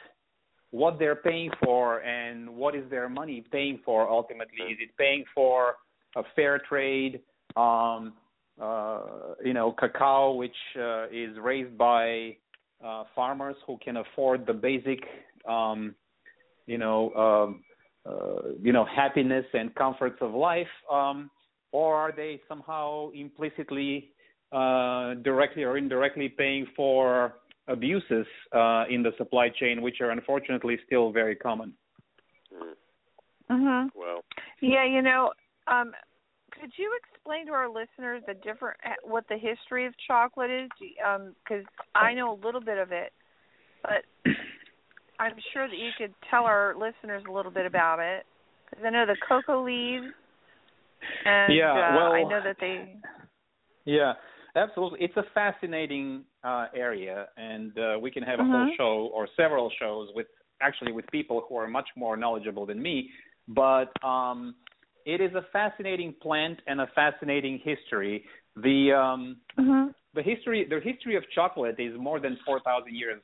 S5: what they're paying for and what is their money paying for ultimately. Is it paying for a fair trade, um, uh, you know, cacao which uh, is raised by uh, farmers who can afford the basic, um, you know, um, uh, you know, happiness and comforts of life, um, or are they somehow implicitly, uh, directly or indirectly paying for abuses uh, in the supply chain, which are unfortunately still very common?
S4: Mm.
S3: Mhm.
S4: Well,
S3: Yeah, you know, um could you explain to our listeners the different eh, what the history of chocolate is? Um cuz I know a little bit of it, but I'm sure that you could tell our listeners a little bit about it. Cuz I know the cocoa leaves And
S5: Yeah,
S3: uh,
S5: well-
S3: I know that they
S5: Yeah, absolutely. It's a fascinating uh, area, and uh, we can have a whole
S3: Mhm.
S5: show or several shows with actually with people who are much more knowledgeable than me. But um, it is a fascinating plant and a fascinating history. The um,
S3: Mhm.
S5: the history the history of chocolate is more than four thousand years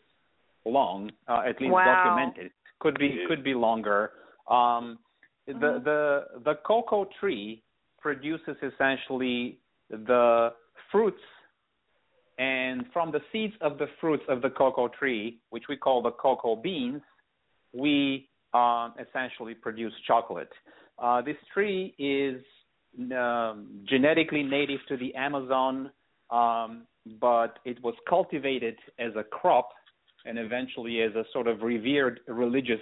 S5: long, uh, at least
S3: Wow.
S5: documented. Could be could be longer. Um, the
S3: Mhm.
S5: the the cocoa tree produces essentially the fruits, and from the seeds of the fruits of the cocoa tree, which we call the cocoa beans, we um, essentially produce chocolate. Uh, this tree is um, genetically native to the Amazon, um, but it was cultivated as a crop and eventually as a sort of revered religious,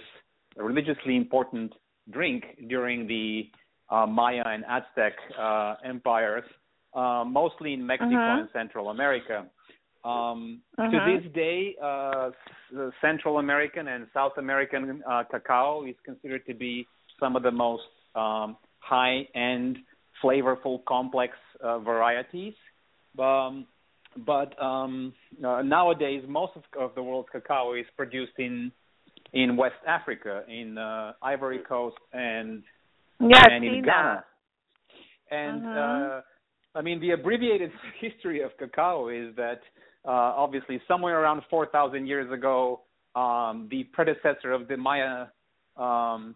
S5: religiously important drink during the uh, Maya and Aztec uh, empires, uh, mostly in Mexico
S3: Mhm.
S5: and Central America. Um,
S3: Mhm.
S5: To this day, uh, Central American and South American uh, cacao is considered to be some of the most um, high-end, flavorful, complex uh, varieties. Um, but um, uh, nowadays, most of, of the world's cacao is produced in in West Africa, in uh, Ivory Coast, and
S3: Yeah,
S5: and in Ghana.
S3: that.
S5: And
S3: Mhm.
S5: uh, I mean, the abbreviated history of cacao is that uh, obviously somewhere around 4,000 years ago, um, the predecessor of the Maya um,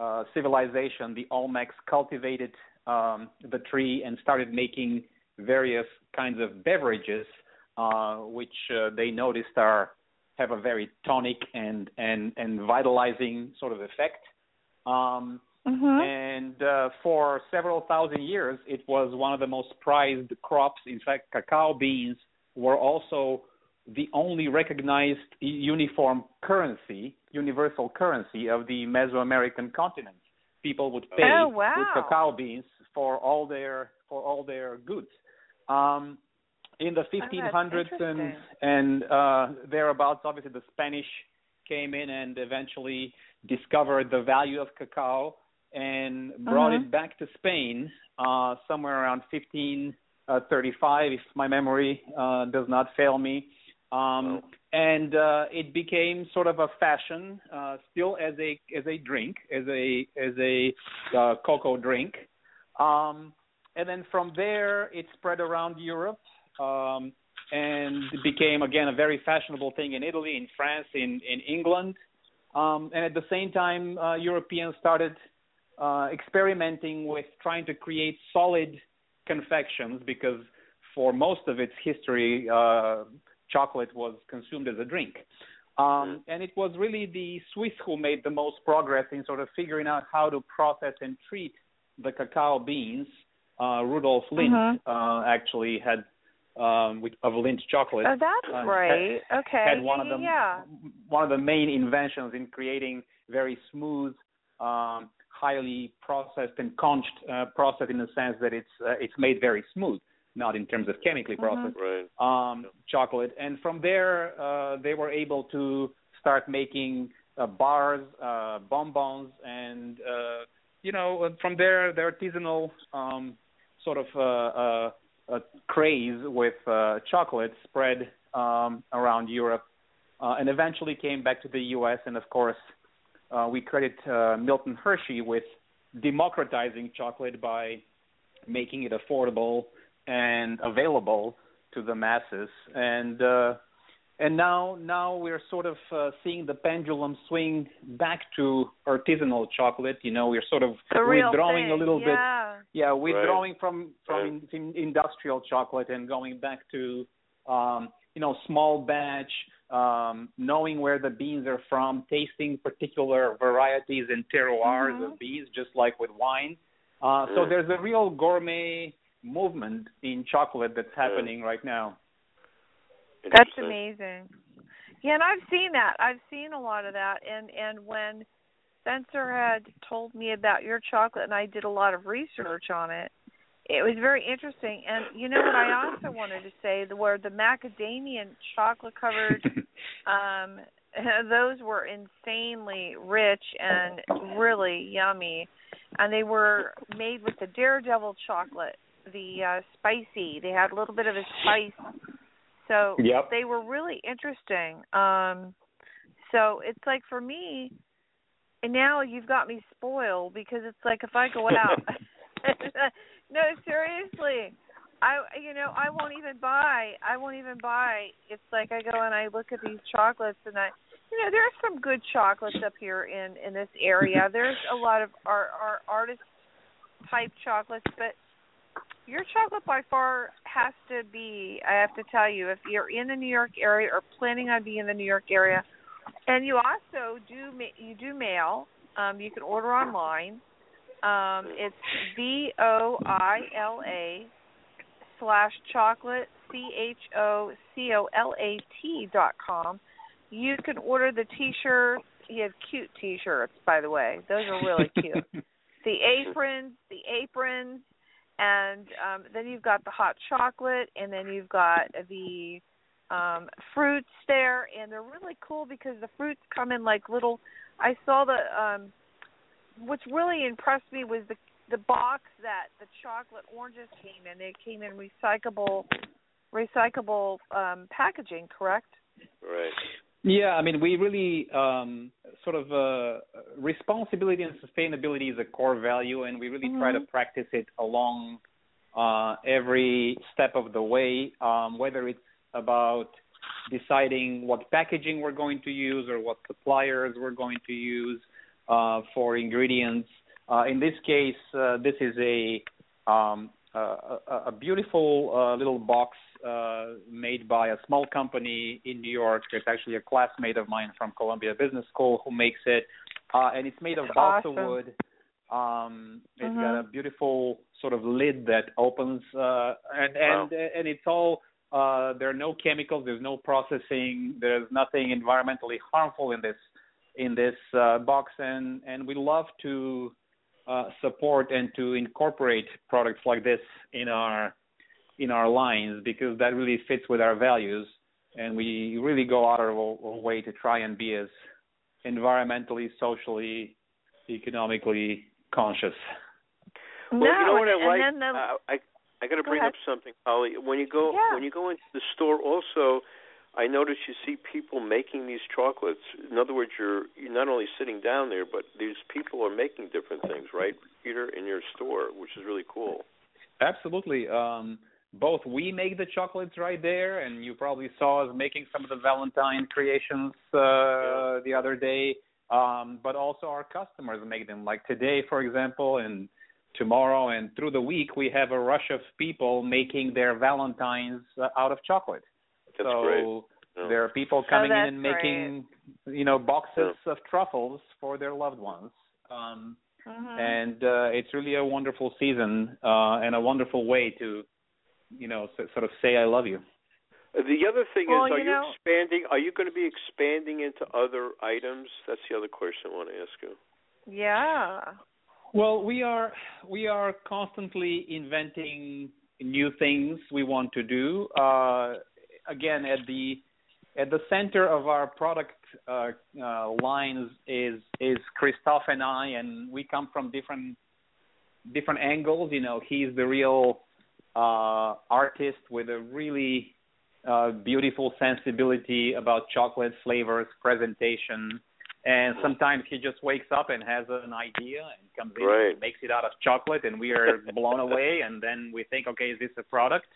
S5: uh, civilization, the Olmecs, cultivated um, the tree and started making various kinds of beverages, uh, which uh, they noticed are have a very tonic and and and vitalizing sort of effect. Um,
S3: Mhm.
S5: and uh, for several thousand years, it was one of the most prized crops. In fact, cacao beans were also the only recognized uniform currency, universal currency of the Mesoamerican continent. People would pay
S3: Oh, wow.
S5: with cacao beans for all their for all their goods. Um, in the 1500s and
S3: interesting.
S5: and uh, thereabouts, obviously the Spanish came in and eventually discovered the value of cacao and brought
S3: Mhm.
S5: it back to Spain uh, somewhere around 1535, if my memory uh, does not fail me. Um. And uh, it became sort of a fashion, uh, still as a as a drink, as a as a uh, cocoa drink. Um, and then from there, it spread around Europe um, and became again a very fashionable thing in Italy, in France, in in England. Um, and at the same time, uh, Europeans started uh, experimenting with trying to create solid confections because for most of its history, uh, chocolate was consumed as a drink. Um, and it was really the Swiss who made the most progress in sort of figuring out how to process and treat the cacao beans. Uh, Rudolf Lindt
S3: Mhm.
S5: uh, actually had um, with, of Lindt chocolate
S3: Oh, that's
S5: uh,
S3: great. okay.
S5: had one of the
S3: yeah.
S5: one of the main inventions in creating very smooth, um, highly processed and conched uh, process in the sense that it's uh, it's made very smooth, not in terms of chemically processed
S4: Right.
S5: um, chocolate. And from there, uh, they were able to start making uh, bars, uh, bonbons, and uh, you know, from there, the artisanal um, sort of uh, uh, uh, craze with uh, chocolate spread um, around Europe, uh, and eventually came back to the U.S. And of course, uh, we credit uh, Milton Hershey with democratizing chocolate by making it affordable and available to the masses. And uh, and now now we're sort of uh, seeing the pendulum swing back to artisanal chocolate. You know, we're sort of
S3: The real
S5: withdrawing
S3: thing.
S5: a little bit
S3: yeah.
S5: yeah, withdrawing from from
S4: Right.
S5: in, in industrial chocolate and going back to um, you know small batch, um, knowing where the beans are from, tasting particular varieties and terroirs
S3: Mhm.
S5: of beans, just like with wine. Uh, so
S4: Mm.
S5: there's a real gourmet movement in chocolate that's happening right now.
S3: That's amazing. Yeah, and I've seen that. I've seen a lot of that. And and when Spencer had told me about your chocolate, and I did a lot of research on it, it was very interesting. And you know what? I also wanted to say the where the macadamia chocolate covered, um, those were insanely rich and really yummy. and they were made with the Daredevil chocolate, the uh spicy. They had a little bit of a spice. So
S5: Yep.
S3: they were really interesting. Um so it's like for me and now you've got me spoiled because it's like if I go out No, seriously. I you know, I won't even buy I won't even buy it's like I go and I look at these chocolates and I you know, there's some good chocolates up here in in this area. There's a lot of our our artist type chocolates, but your chocolate by far has to be I have to tell you if you're in the New York area or planning on being in the New York area and you also do you do mail um you can order online um it's v o i l a slash chocolate c h o c o l a t dot com. You can order the t-shirts. You have cute t-shirts by the way. Those are really cute. The aprons the aprons and um then you've got the hot chocolate and then you've got the um fruits there and they're really cool because the fruits come in like little I saw the um what's really impressed me was the the box that the chocolate oranges came in. They came in recyclable recyclable um packaging, correct?
S4: Right.
S5: Yeah, I mean, we really um, sort of uh, responsibility and sustainability is a core value, and we really try to
S3: Mhm.
S5: practice it along uh, every step of the way. Um, whether it's about deciding what packaging we're going to use or what suppliers we're going to use uh, for ingredients. Uh, in this case, uh, this is a um, a, a- a beautiful uh, little box uh, made by a small company in New York. It's actually a classmate of mine from Columbia Business School who makes it, uh, and it's made of balsa
S3: awesome.
S5: wood. Um, it's
S3: Mhm.
S5: got a beautiful sort of lid that opens, uh, and and and it's all. Uh, there are no chemicals. There's no processing. There's nothing environmentally harmful in this in this uh, box, and and we love to uh, support and to incorporate products like this in our in our lines because that really fits with our values, and we really go out of our our way to try and be as environmentally, socially, economically conscious.
S4: Well,
S3: no,
S4: you know what
S3: and,
S4: I like?
S3: then the
S4: uh, I I got to
S3: Go
S4: bring
S3: ahead.
S4: up something, Holly. When you go
S3: Yeah.
S4: when you go into the store, also, I notice you see people making these chocolates. In other words, you're you're not only sitting down there, but these people are making different things, right, Peter, in your store, which is really cool.
S5: Absolutely. Um, both we make the chocolates right there, and you probably saw us making some of the Valentine creations uh, the other day. Um, but also our customers make them. Like today, for example, and tomorrow, and through the week, we have a rush of people making their Valentines uh, out of chocolate.
S4: That's
S5: so
S4: great. Yeah.
S5: there are people coming in
S3: that's
S5: and making, you know, boxes of truffles for their loved ones. Um,
S3: Mhm.
S5: and uh, it's really a wonderful season uh, and a wonderful way to, you know, sort of say I love you.
S4: Uh, The other thing
S3: Well,
S4: is, are
S3: you
S4: you, expanding? Are you going to be expanding into other items? That's the other question I want to ask you.
S3: Yeah.
S5: Well, we are we are constantly inventing new things we want to do. Uh, again, at the at the center of our product uh, uh, lines is is Christophe and I, and we come from different different angles. You know, he's the real uh, artist with a really uh, beautiful sensibility about chocolate flavors, presentation, and sometimes he just wakes up and has an idea and comes in
S4: Right.
S5: and makes it out of chocolate, and we are blown away. And then we think, okay, is this a product?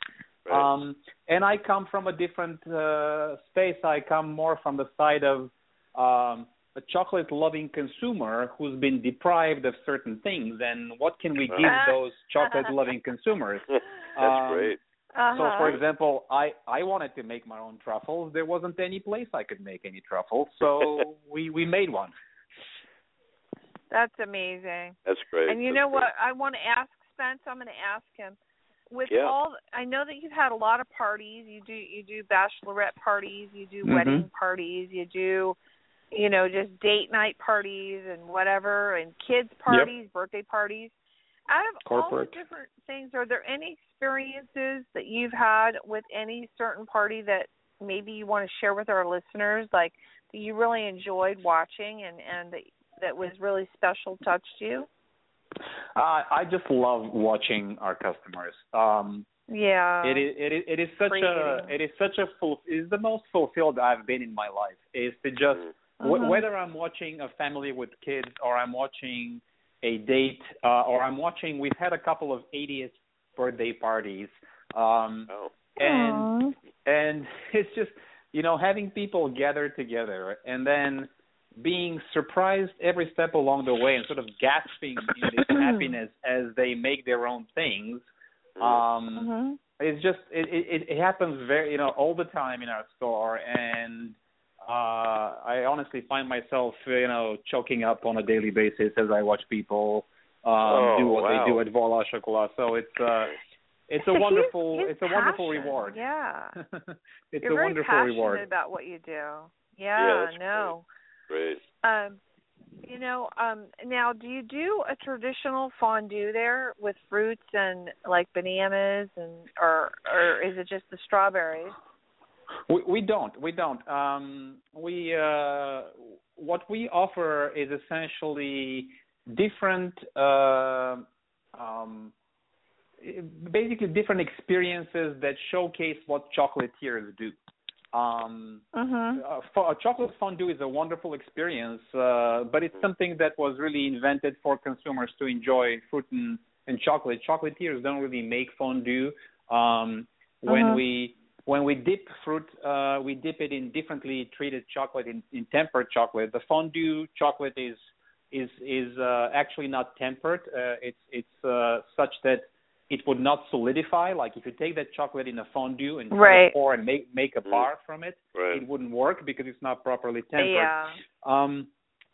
S4: Right.
S5: Um, and I come from a different uh, space. I come more from the side of um, a chocolate loving consumer who's been deprived of certain things. And what can we give those chocolate loving consumers?
S4: That's
S5: Um,
S4: great.
S3: Uh-huh.
S5: So, for example, I I wanted to make my own truffles. There wasn't any place I could make any truffles, so we we made one.
S3: That's amazing.
S4: That's great.
S3: And you
S4: That's
S3: know
S4: great.
S3: what? I want to ask Spence. I'm going to ask him. With
S4: Yeah.
S3: all, I know that you've had a lot of parties. You do you do bachelorette parties. You do
S5: Mhm.
S3: wedding parties. You do, you know, just date night parties and whatever, and kids parties, birthday parties. Out of all
S5: Corporate.
S3: the different things, are there any experiences that you've had with any certain party that maybe you want to share with our listeners, like that you really enjoyed watching and and that that was really special, touched you?
S5: Uh, I just love watching our customers. Um,
S3: Yeah.
S5: it is it is it is such a
S3: Creating.
S5: it is such a full it is the most fulfilled I've been in my life. Is to just Wh-
S3: Mhm.
S5: whether I'm watching a family with kids or I'm watching a date uh, or I'm watching we've had a couple of 80th birthday parties. Um,
S4: Oh.
S5: and
S3: Aw.
S5: and it's just you know having people gather together and then being surprised every step along the way and sort of gasping in this happiness as they make their own things
S4: Mm.
S5: um
S3: Mhm.
S5: it's just it, it it happens very you know all the time in our store and uh i honestly find myself you know choking up on a daily basis as i watch people um
S4: Oh,
S5: do what
S4: wow.
S5: they do at Voila Chocolat so it's uh it's a wonderful
S3: he's- he's
S5: it's a wonderful
S3: passionate.
S5: reward
S3: Yeah.
S5: it's
S3: You're
S5: a
S3: very
S5: wonderful
S3: passionate
S5: reward
S3: about what you do.
S4: Yeah,
S3: Yeah, no.
S4: Great.
S3: Um you know, um now do you do a traditional fondue there with fruits and like bananas and or or is it just the strawberries?
S5: We we don't. We don't. Um, we uh, what we offer is essentially different, uh, um, basically different experiences that showcase what chocolatiers do. Um,
S3: Mhm.
S5: uh, fo- a chocolate fondue is a wonderful experience, uh, but it's something that was really invented for consumers to enjoy fruit and, and chocolate. Chocolatiers don't really make fondue. Um, when
S3: Uh-huh.
S5: we when we dip fruit, uh, we dip it in differently treated chocolate, in, in tempered chocolate. The fondue chocolate is is is uh, actually not tempered. Uh, it's it's uh, such that it would not solidify. Like if you take that chocolate in a fondue and
S3: Right.
S5: pour and make make a
S4: Mm.
S5: bar from it,
S4: Right.
S5: it wouldn't work because it's not properly tempered.
S3: Yeah.
S5: Um,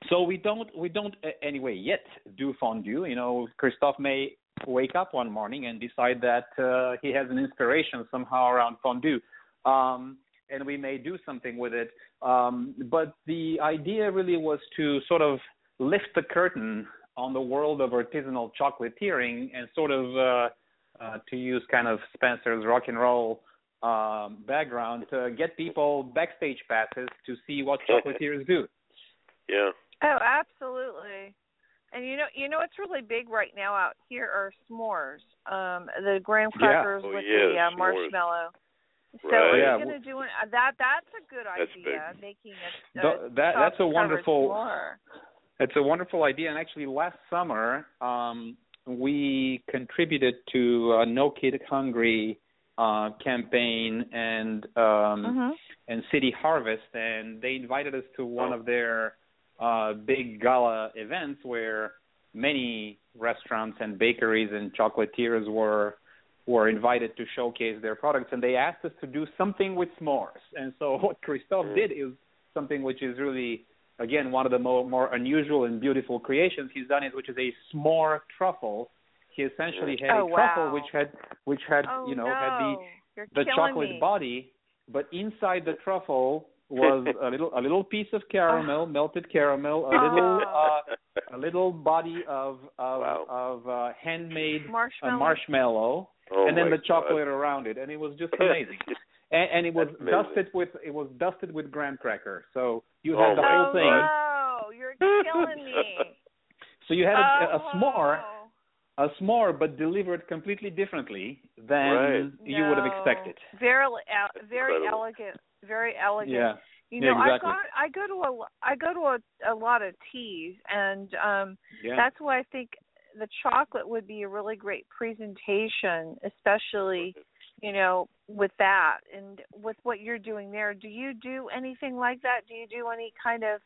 S5: so we don't we don't uh, anyway yet do fondue. You know, Christophe may wake up one morning and decide that uh, he has an inspiration somehow around fondue, um, and we may do something with it. Um, but the idea really was to sort of lift the curtain on the world of artisanal chocolatiering and sort of uh, uh, to use kind of Spencer's rock and roll um, background to get people backstage passes to see what chocolatiers do.
S4: Yeah.
S3: Oh, absolutely. And you know, you know, it's really big right now out here are s'mores. Um, the graham
S5: Yeah.
S3: crackers
S4: Oh,
S3: with
S4: yeah,
S3: the uh, marshmallow. So
S4: Right.
S3: are you
S5: Yeah,
S3: going to do an, uh, that? That's a good
S4: That's
S3: idea.
S4: big.
S3: Making a, a
S5: Th- that- that's a wonderful-
S3: s'more.
S5: It's a wonderful idea, and actually, last summer um, we contributed to a No Kid Hungry uh, campaign and um,
S3: Mhm.
S5: and City Harvest, and they invited us to one
S4: Oh.
S5: of their uh, big gala events where many restaurants and bakeries and chocolatiers were were invited to showcase their products, and they asked us to do something with s'mores. And so what Christophe
S4: Mm.
S5: did is something which is really again one of the more more unusual and beautiful creations he's done is which is a s'more truffle. He essentially had
S3: Oh,
S5: a truffle
S3: wow.
S5: which had which had
S3: Oh
S5: you know
S3: no!
S5: had the
S3: You're
S5: the chocolate
S3: me.
S5: body, but inside the truffle was a little a little piece of caramel, melted caramel, a little
S3: Oh.
S5: uh, a little body of of
S4: Wow.
S5: of uh, handmade uh,
S3: Marshmallow.
S5: marshmallow,
S4: Oh
S5: and then
S4: my
S5: the chocolate around it, and it was just amazing. and, and it was
S4: That's amazing.
S5: dusted with it was dusted with graham cracker. So you
S4: Oh
S5: had the whole
S3: oh
S5: thing.
S3: no! You're killing me.
S5: So you had a, a
S3: oh,
S5: s'more, a s'more, but delivered completely differently than
S4: Right.
S5: you would have expected.
S3: Very, el- very
S4: Incredible.
S3: elegant. Very elegant.
S5: Yeah.
S3: You
S5: Yeah,
S3: know,
S5: exactly.
S3: I got I go to a I go to a, a lot of teas, and um
S5: Yeah.
S3: that's why I think the chocolate would be a really great presentation, especially you know with that and with what you're doing there. Do you do anything like that? Do you do any kind of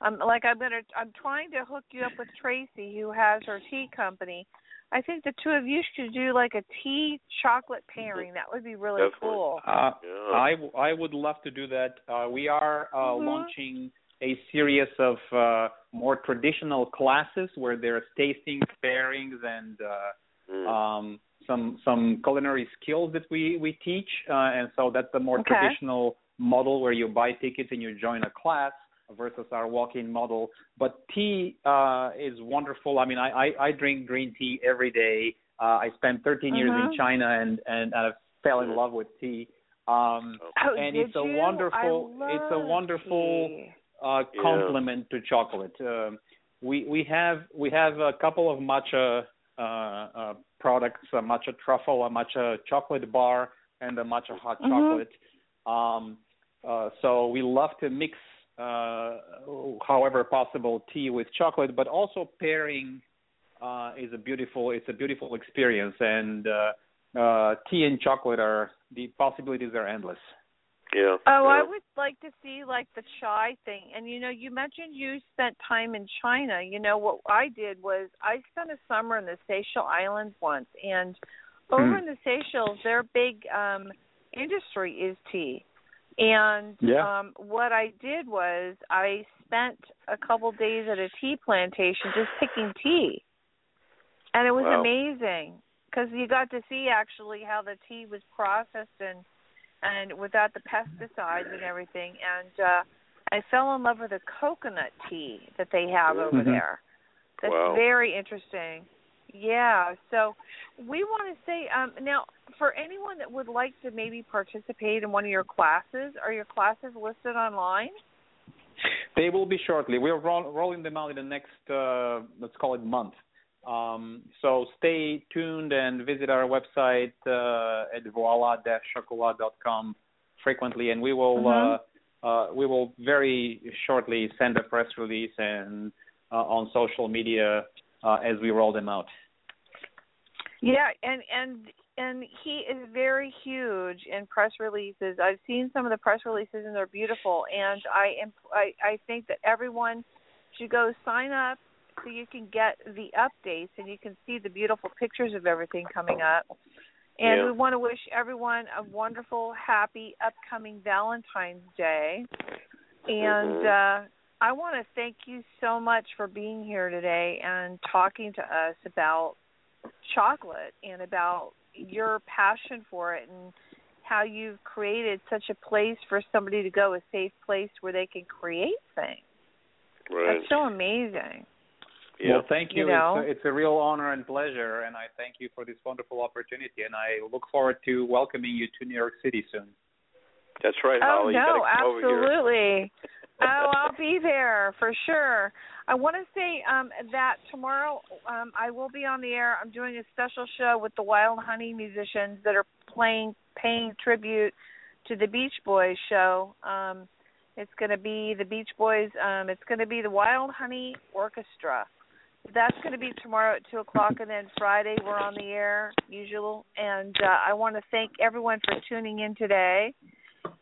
S3: um like I'm gonna I'm trying to hook you up with Tracy who has her tea company. I think the two of you should do like a tea chocolate pairing. That would be really
S4: Definitely.
S3: cool.
S5: Uh,
S4: Yeah.
S5: I w- I would love to do that. Uh, we are uh,
S3: Mhm.
S5: launching a series of uh, more traditional classes where there's tastings, pairings, and uh,
S4: Mm.
S5: um, some some culinary skills that we we teach. Uh, and so that's the more
S3: Okay.
S5: traditional model where you buy tickets and you join a class versus our walk-in model. But tea uh, is wonderful. I mean, I, I I drink green tea every day. Uh, I spent 13 years in
S3: Mhm.
S5: China and and I fell in love with tea. Um,
S3: Oh,
S5: and
S3: did
S5: it's a
S3: you?
S5: wonderful
S3: I
S5: it's a wonderful
S3: tea.
S5: uh,
S4: Yeah.
S5: complement to chocolate. Um, we we have we have a couple of matcha uh, uh, products, a matcha truffle, a matcha chocolate bar, and a matcha hot
S3: Mhm.
S5: chocolate. Um, uh, so we love to mix, uh, however possible, tea with chocolate, but also pairing uh, is a beautiful it's a beautiful experience, and uh, uh, tea and chocolate are the possibilities are endless.
S4: Yeah.
S3: Oh, I would like to see like the chai thing. And you know, you mentioned you spent time in China. You know what I did was I spent a summer in the Seychelles Islands once and over
S5: Hmm.
S3: in the Seychelles their big um industry is tea. And
S5: Yeah.
S3: um what I did was I spent a couple days at a tea plantation just picking tea. And it was
S4: Wow.
S3: amazing because you got to see actually how the tea was processed and and without the pesticides and everything. And uh I fell in love with the coconut tea that they have over
S5: Mhm.
S3: there. That's
S4: Wow.
S3: very interesting. Yeah. So we want to say um now for anyone that would like to maybe participate in one of your classes, are your classes listed online?
S5: They will be shortly. We're roll, rolling them out in the next, uh, let's call it month. Um, so stay tuned and visit our website uh, at voila-chocolat.com frequently, and we will
S3: Mhm.
S5: uh, uh, we will very shortly send a press release and uh, on social media uh, as we roll them out.
S3: Yeah, and and and he is very huge in press releases. I've seen some of the press releases and they're beautiful. And I am I I think that everyone should go sign up so you can get the updates and you can see the beautiful pictures of everything coming up. And
S4: Yeah.
S3: we want to wish everyone a wonderful, happy upcoming Valentine's Day. And
S4: Mhm.
S3: uh I want to thank you so much for being here today and talking to us about chocolate and about your passion for it and how you've created such a place for somebody to go, a safe place where they can create things.
S4: Right.
S3: That's so amazing.
S4: yeah.
S5: Well, thank you.
S3: You know?
S5: It's, a, it's a real honor and pleasure, and I thank you for this wonderful opportunity. And I look forward to welcoming you to New York City soon.
S4: That's right,
S3: Oh
S4: Holly. you
S3: no,
S4: gotta come over here.
S3: absolutely. Oh, I'll be there for sure. I want to say um that tomorrow um I will be on the air. I'm doing a special show with the Wild Honey musicians that are playing paying tribute to the Beach Boys show. Um it's going to be the Beach Boys um it's going to be the Wild Honey Orchestra. That's going to be tomorrow at two o'clock, and then Friday we're on the air, usual. And uh, I want to thank everyone for tuning in today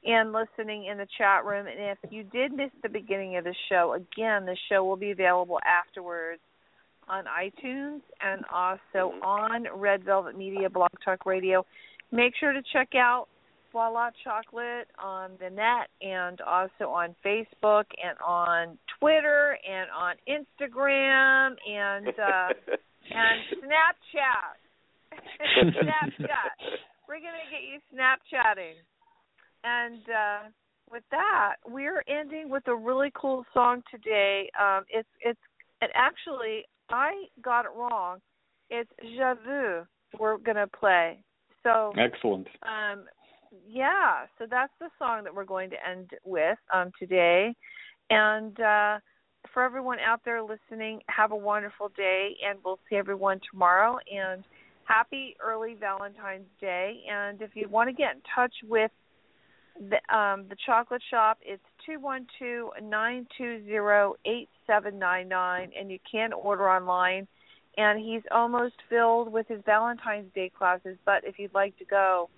S3: and listening in the chat room. And if you did miss the beginning of the show, again, the show will be available afterwards on iTunes and also on Red Velvet Media Blog Talk Radio. Make sure to check out Voila Chocolate on the net and also on Facebook and on Twitter and on Instagram and uh, and Snapchat. Snapchat. We're gonna get you Snapchatting. And uh with that, we're ending with a really cool song today. Um it's it's it actually I got it wrong. It's Je veux we're gonna play. So
S5: Excellent.
S3: um yeah, so that's the song that we're going to end with um today. And uh for everyone out there listening, have a wonderful day and we'll see everyone tomorrow and happy early Valentine's Day. And if you want to get in touch with the um the chocolate shop, it's two one two nine two zero eight seven nine nine and you can order online and he's almost filled with his Valentine's Day classes, but if you'd like to go,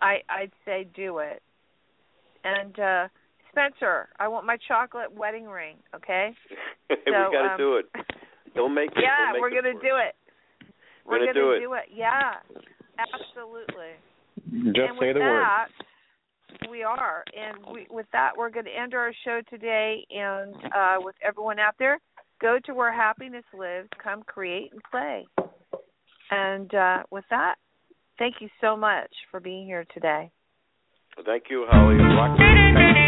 S3: I I'd say do it. And uh Spencer, I want my chocolate wedding ring, okay?
S4: we
S3: So,
S4: gotta
S3: um,
S4: do it. Don't make it.
S3: Yeah,
S4: They'll make
S3: we're gonna
S4: for
S3: do it. We're
S4: Gonna
S3: gonna
S4: do it.
S3: Yeah, absolutely.
S5: Just
S3: and
S5: say
S3: with
S5: the word.
S3: We are, and we, with that, we're going to end our show today. And uh, with everyone out there, go to where happiness lives. Come create and play. And uh, with that, thank you so much for being here today.
S4: Thank you, Holly.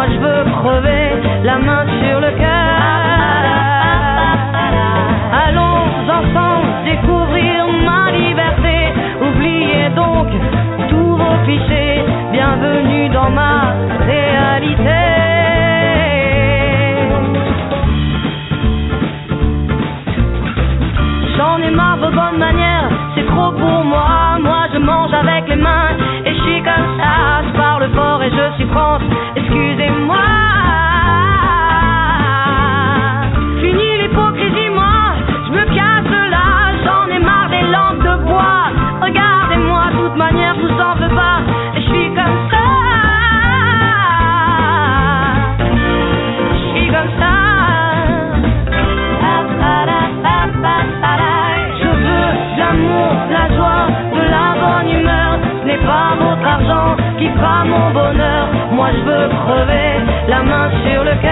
S2: Moi je veux crever la main sur le cœur. Allons ensemble découvrir ma liberté. Oubliez donc tous vos clichés. Bienvenue dans ma réalité. J'en ai marre de vos bonnes manières, c'est trop pour moi. Moi je mange avec les mains et je suis comme ça. Je suis France, excusez-moi. Fini l'hypocrisie, moi, je me casse là. J'en ai marre des lampes de bois. Regardez-moi, de toute manière, je vous en veux pas. Je suis comme ça. Je suis comme ça. Je veux l'amour, la joie, de la bonne humeur. N'est pas votre argent mon bonheur. Moi je veux crever la main sur le cœur.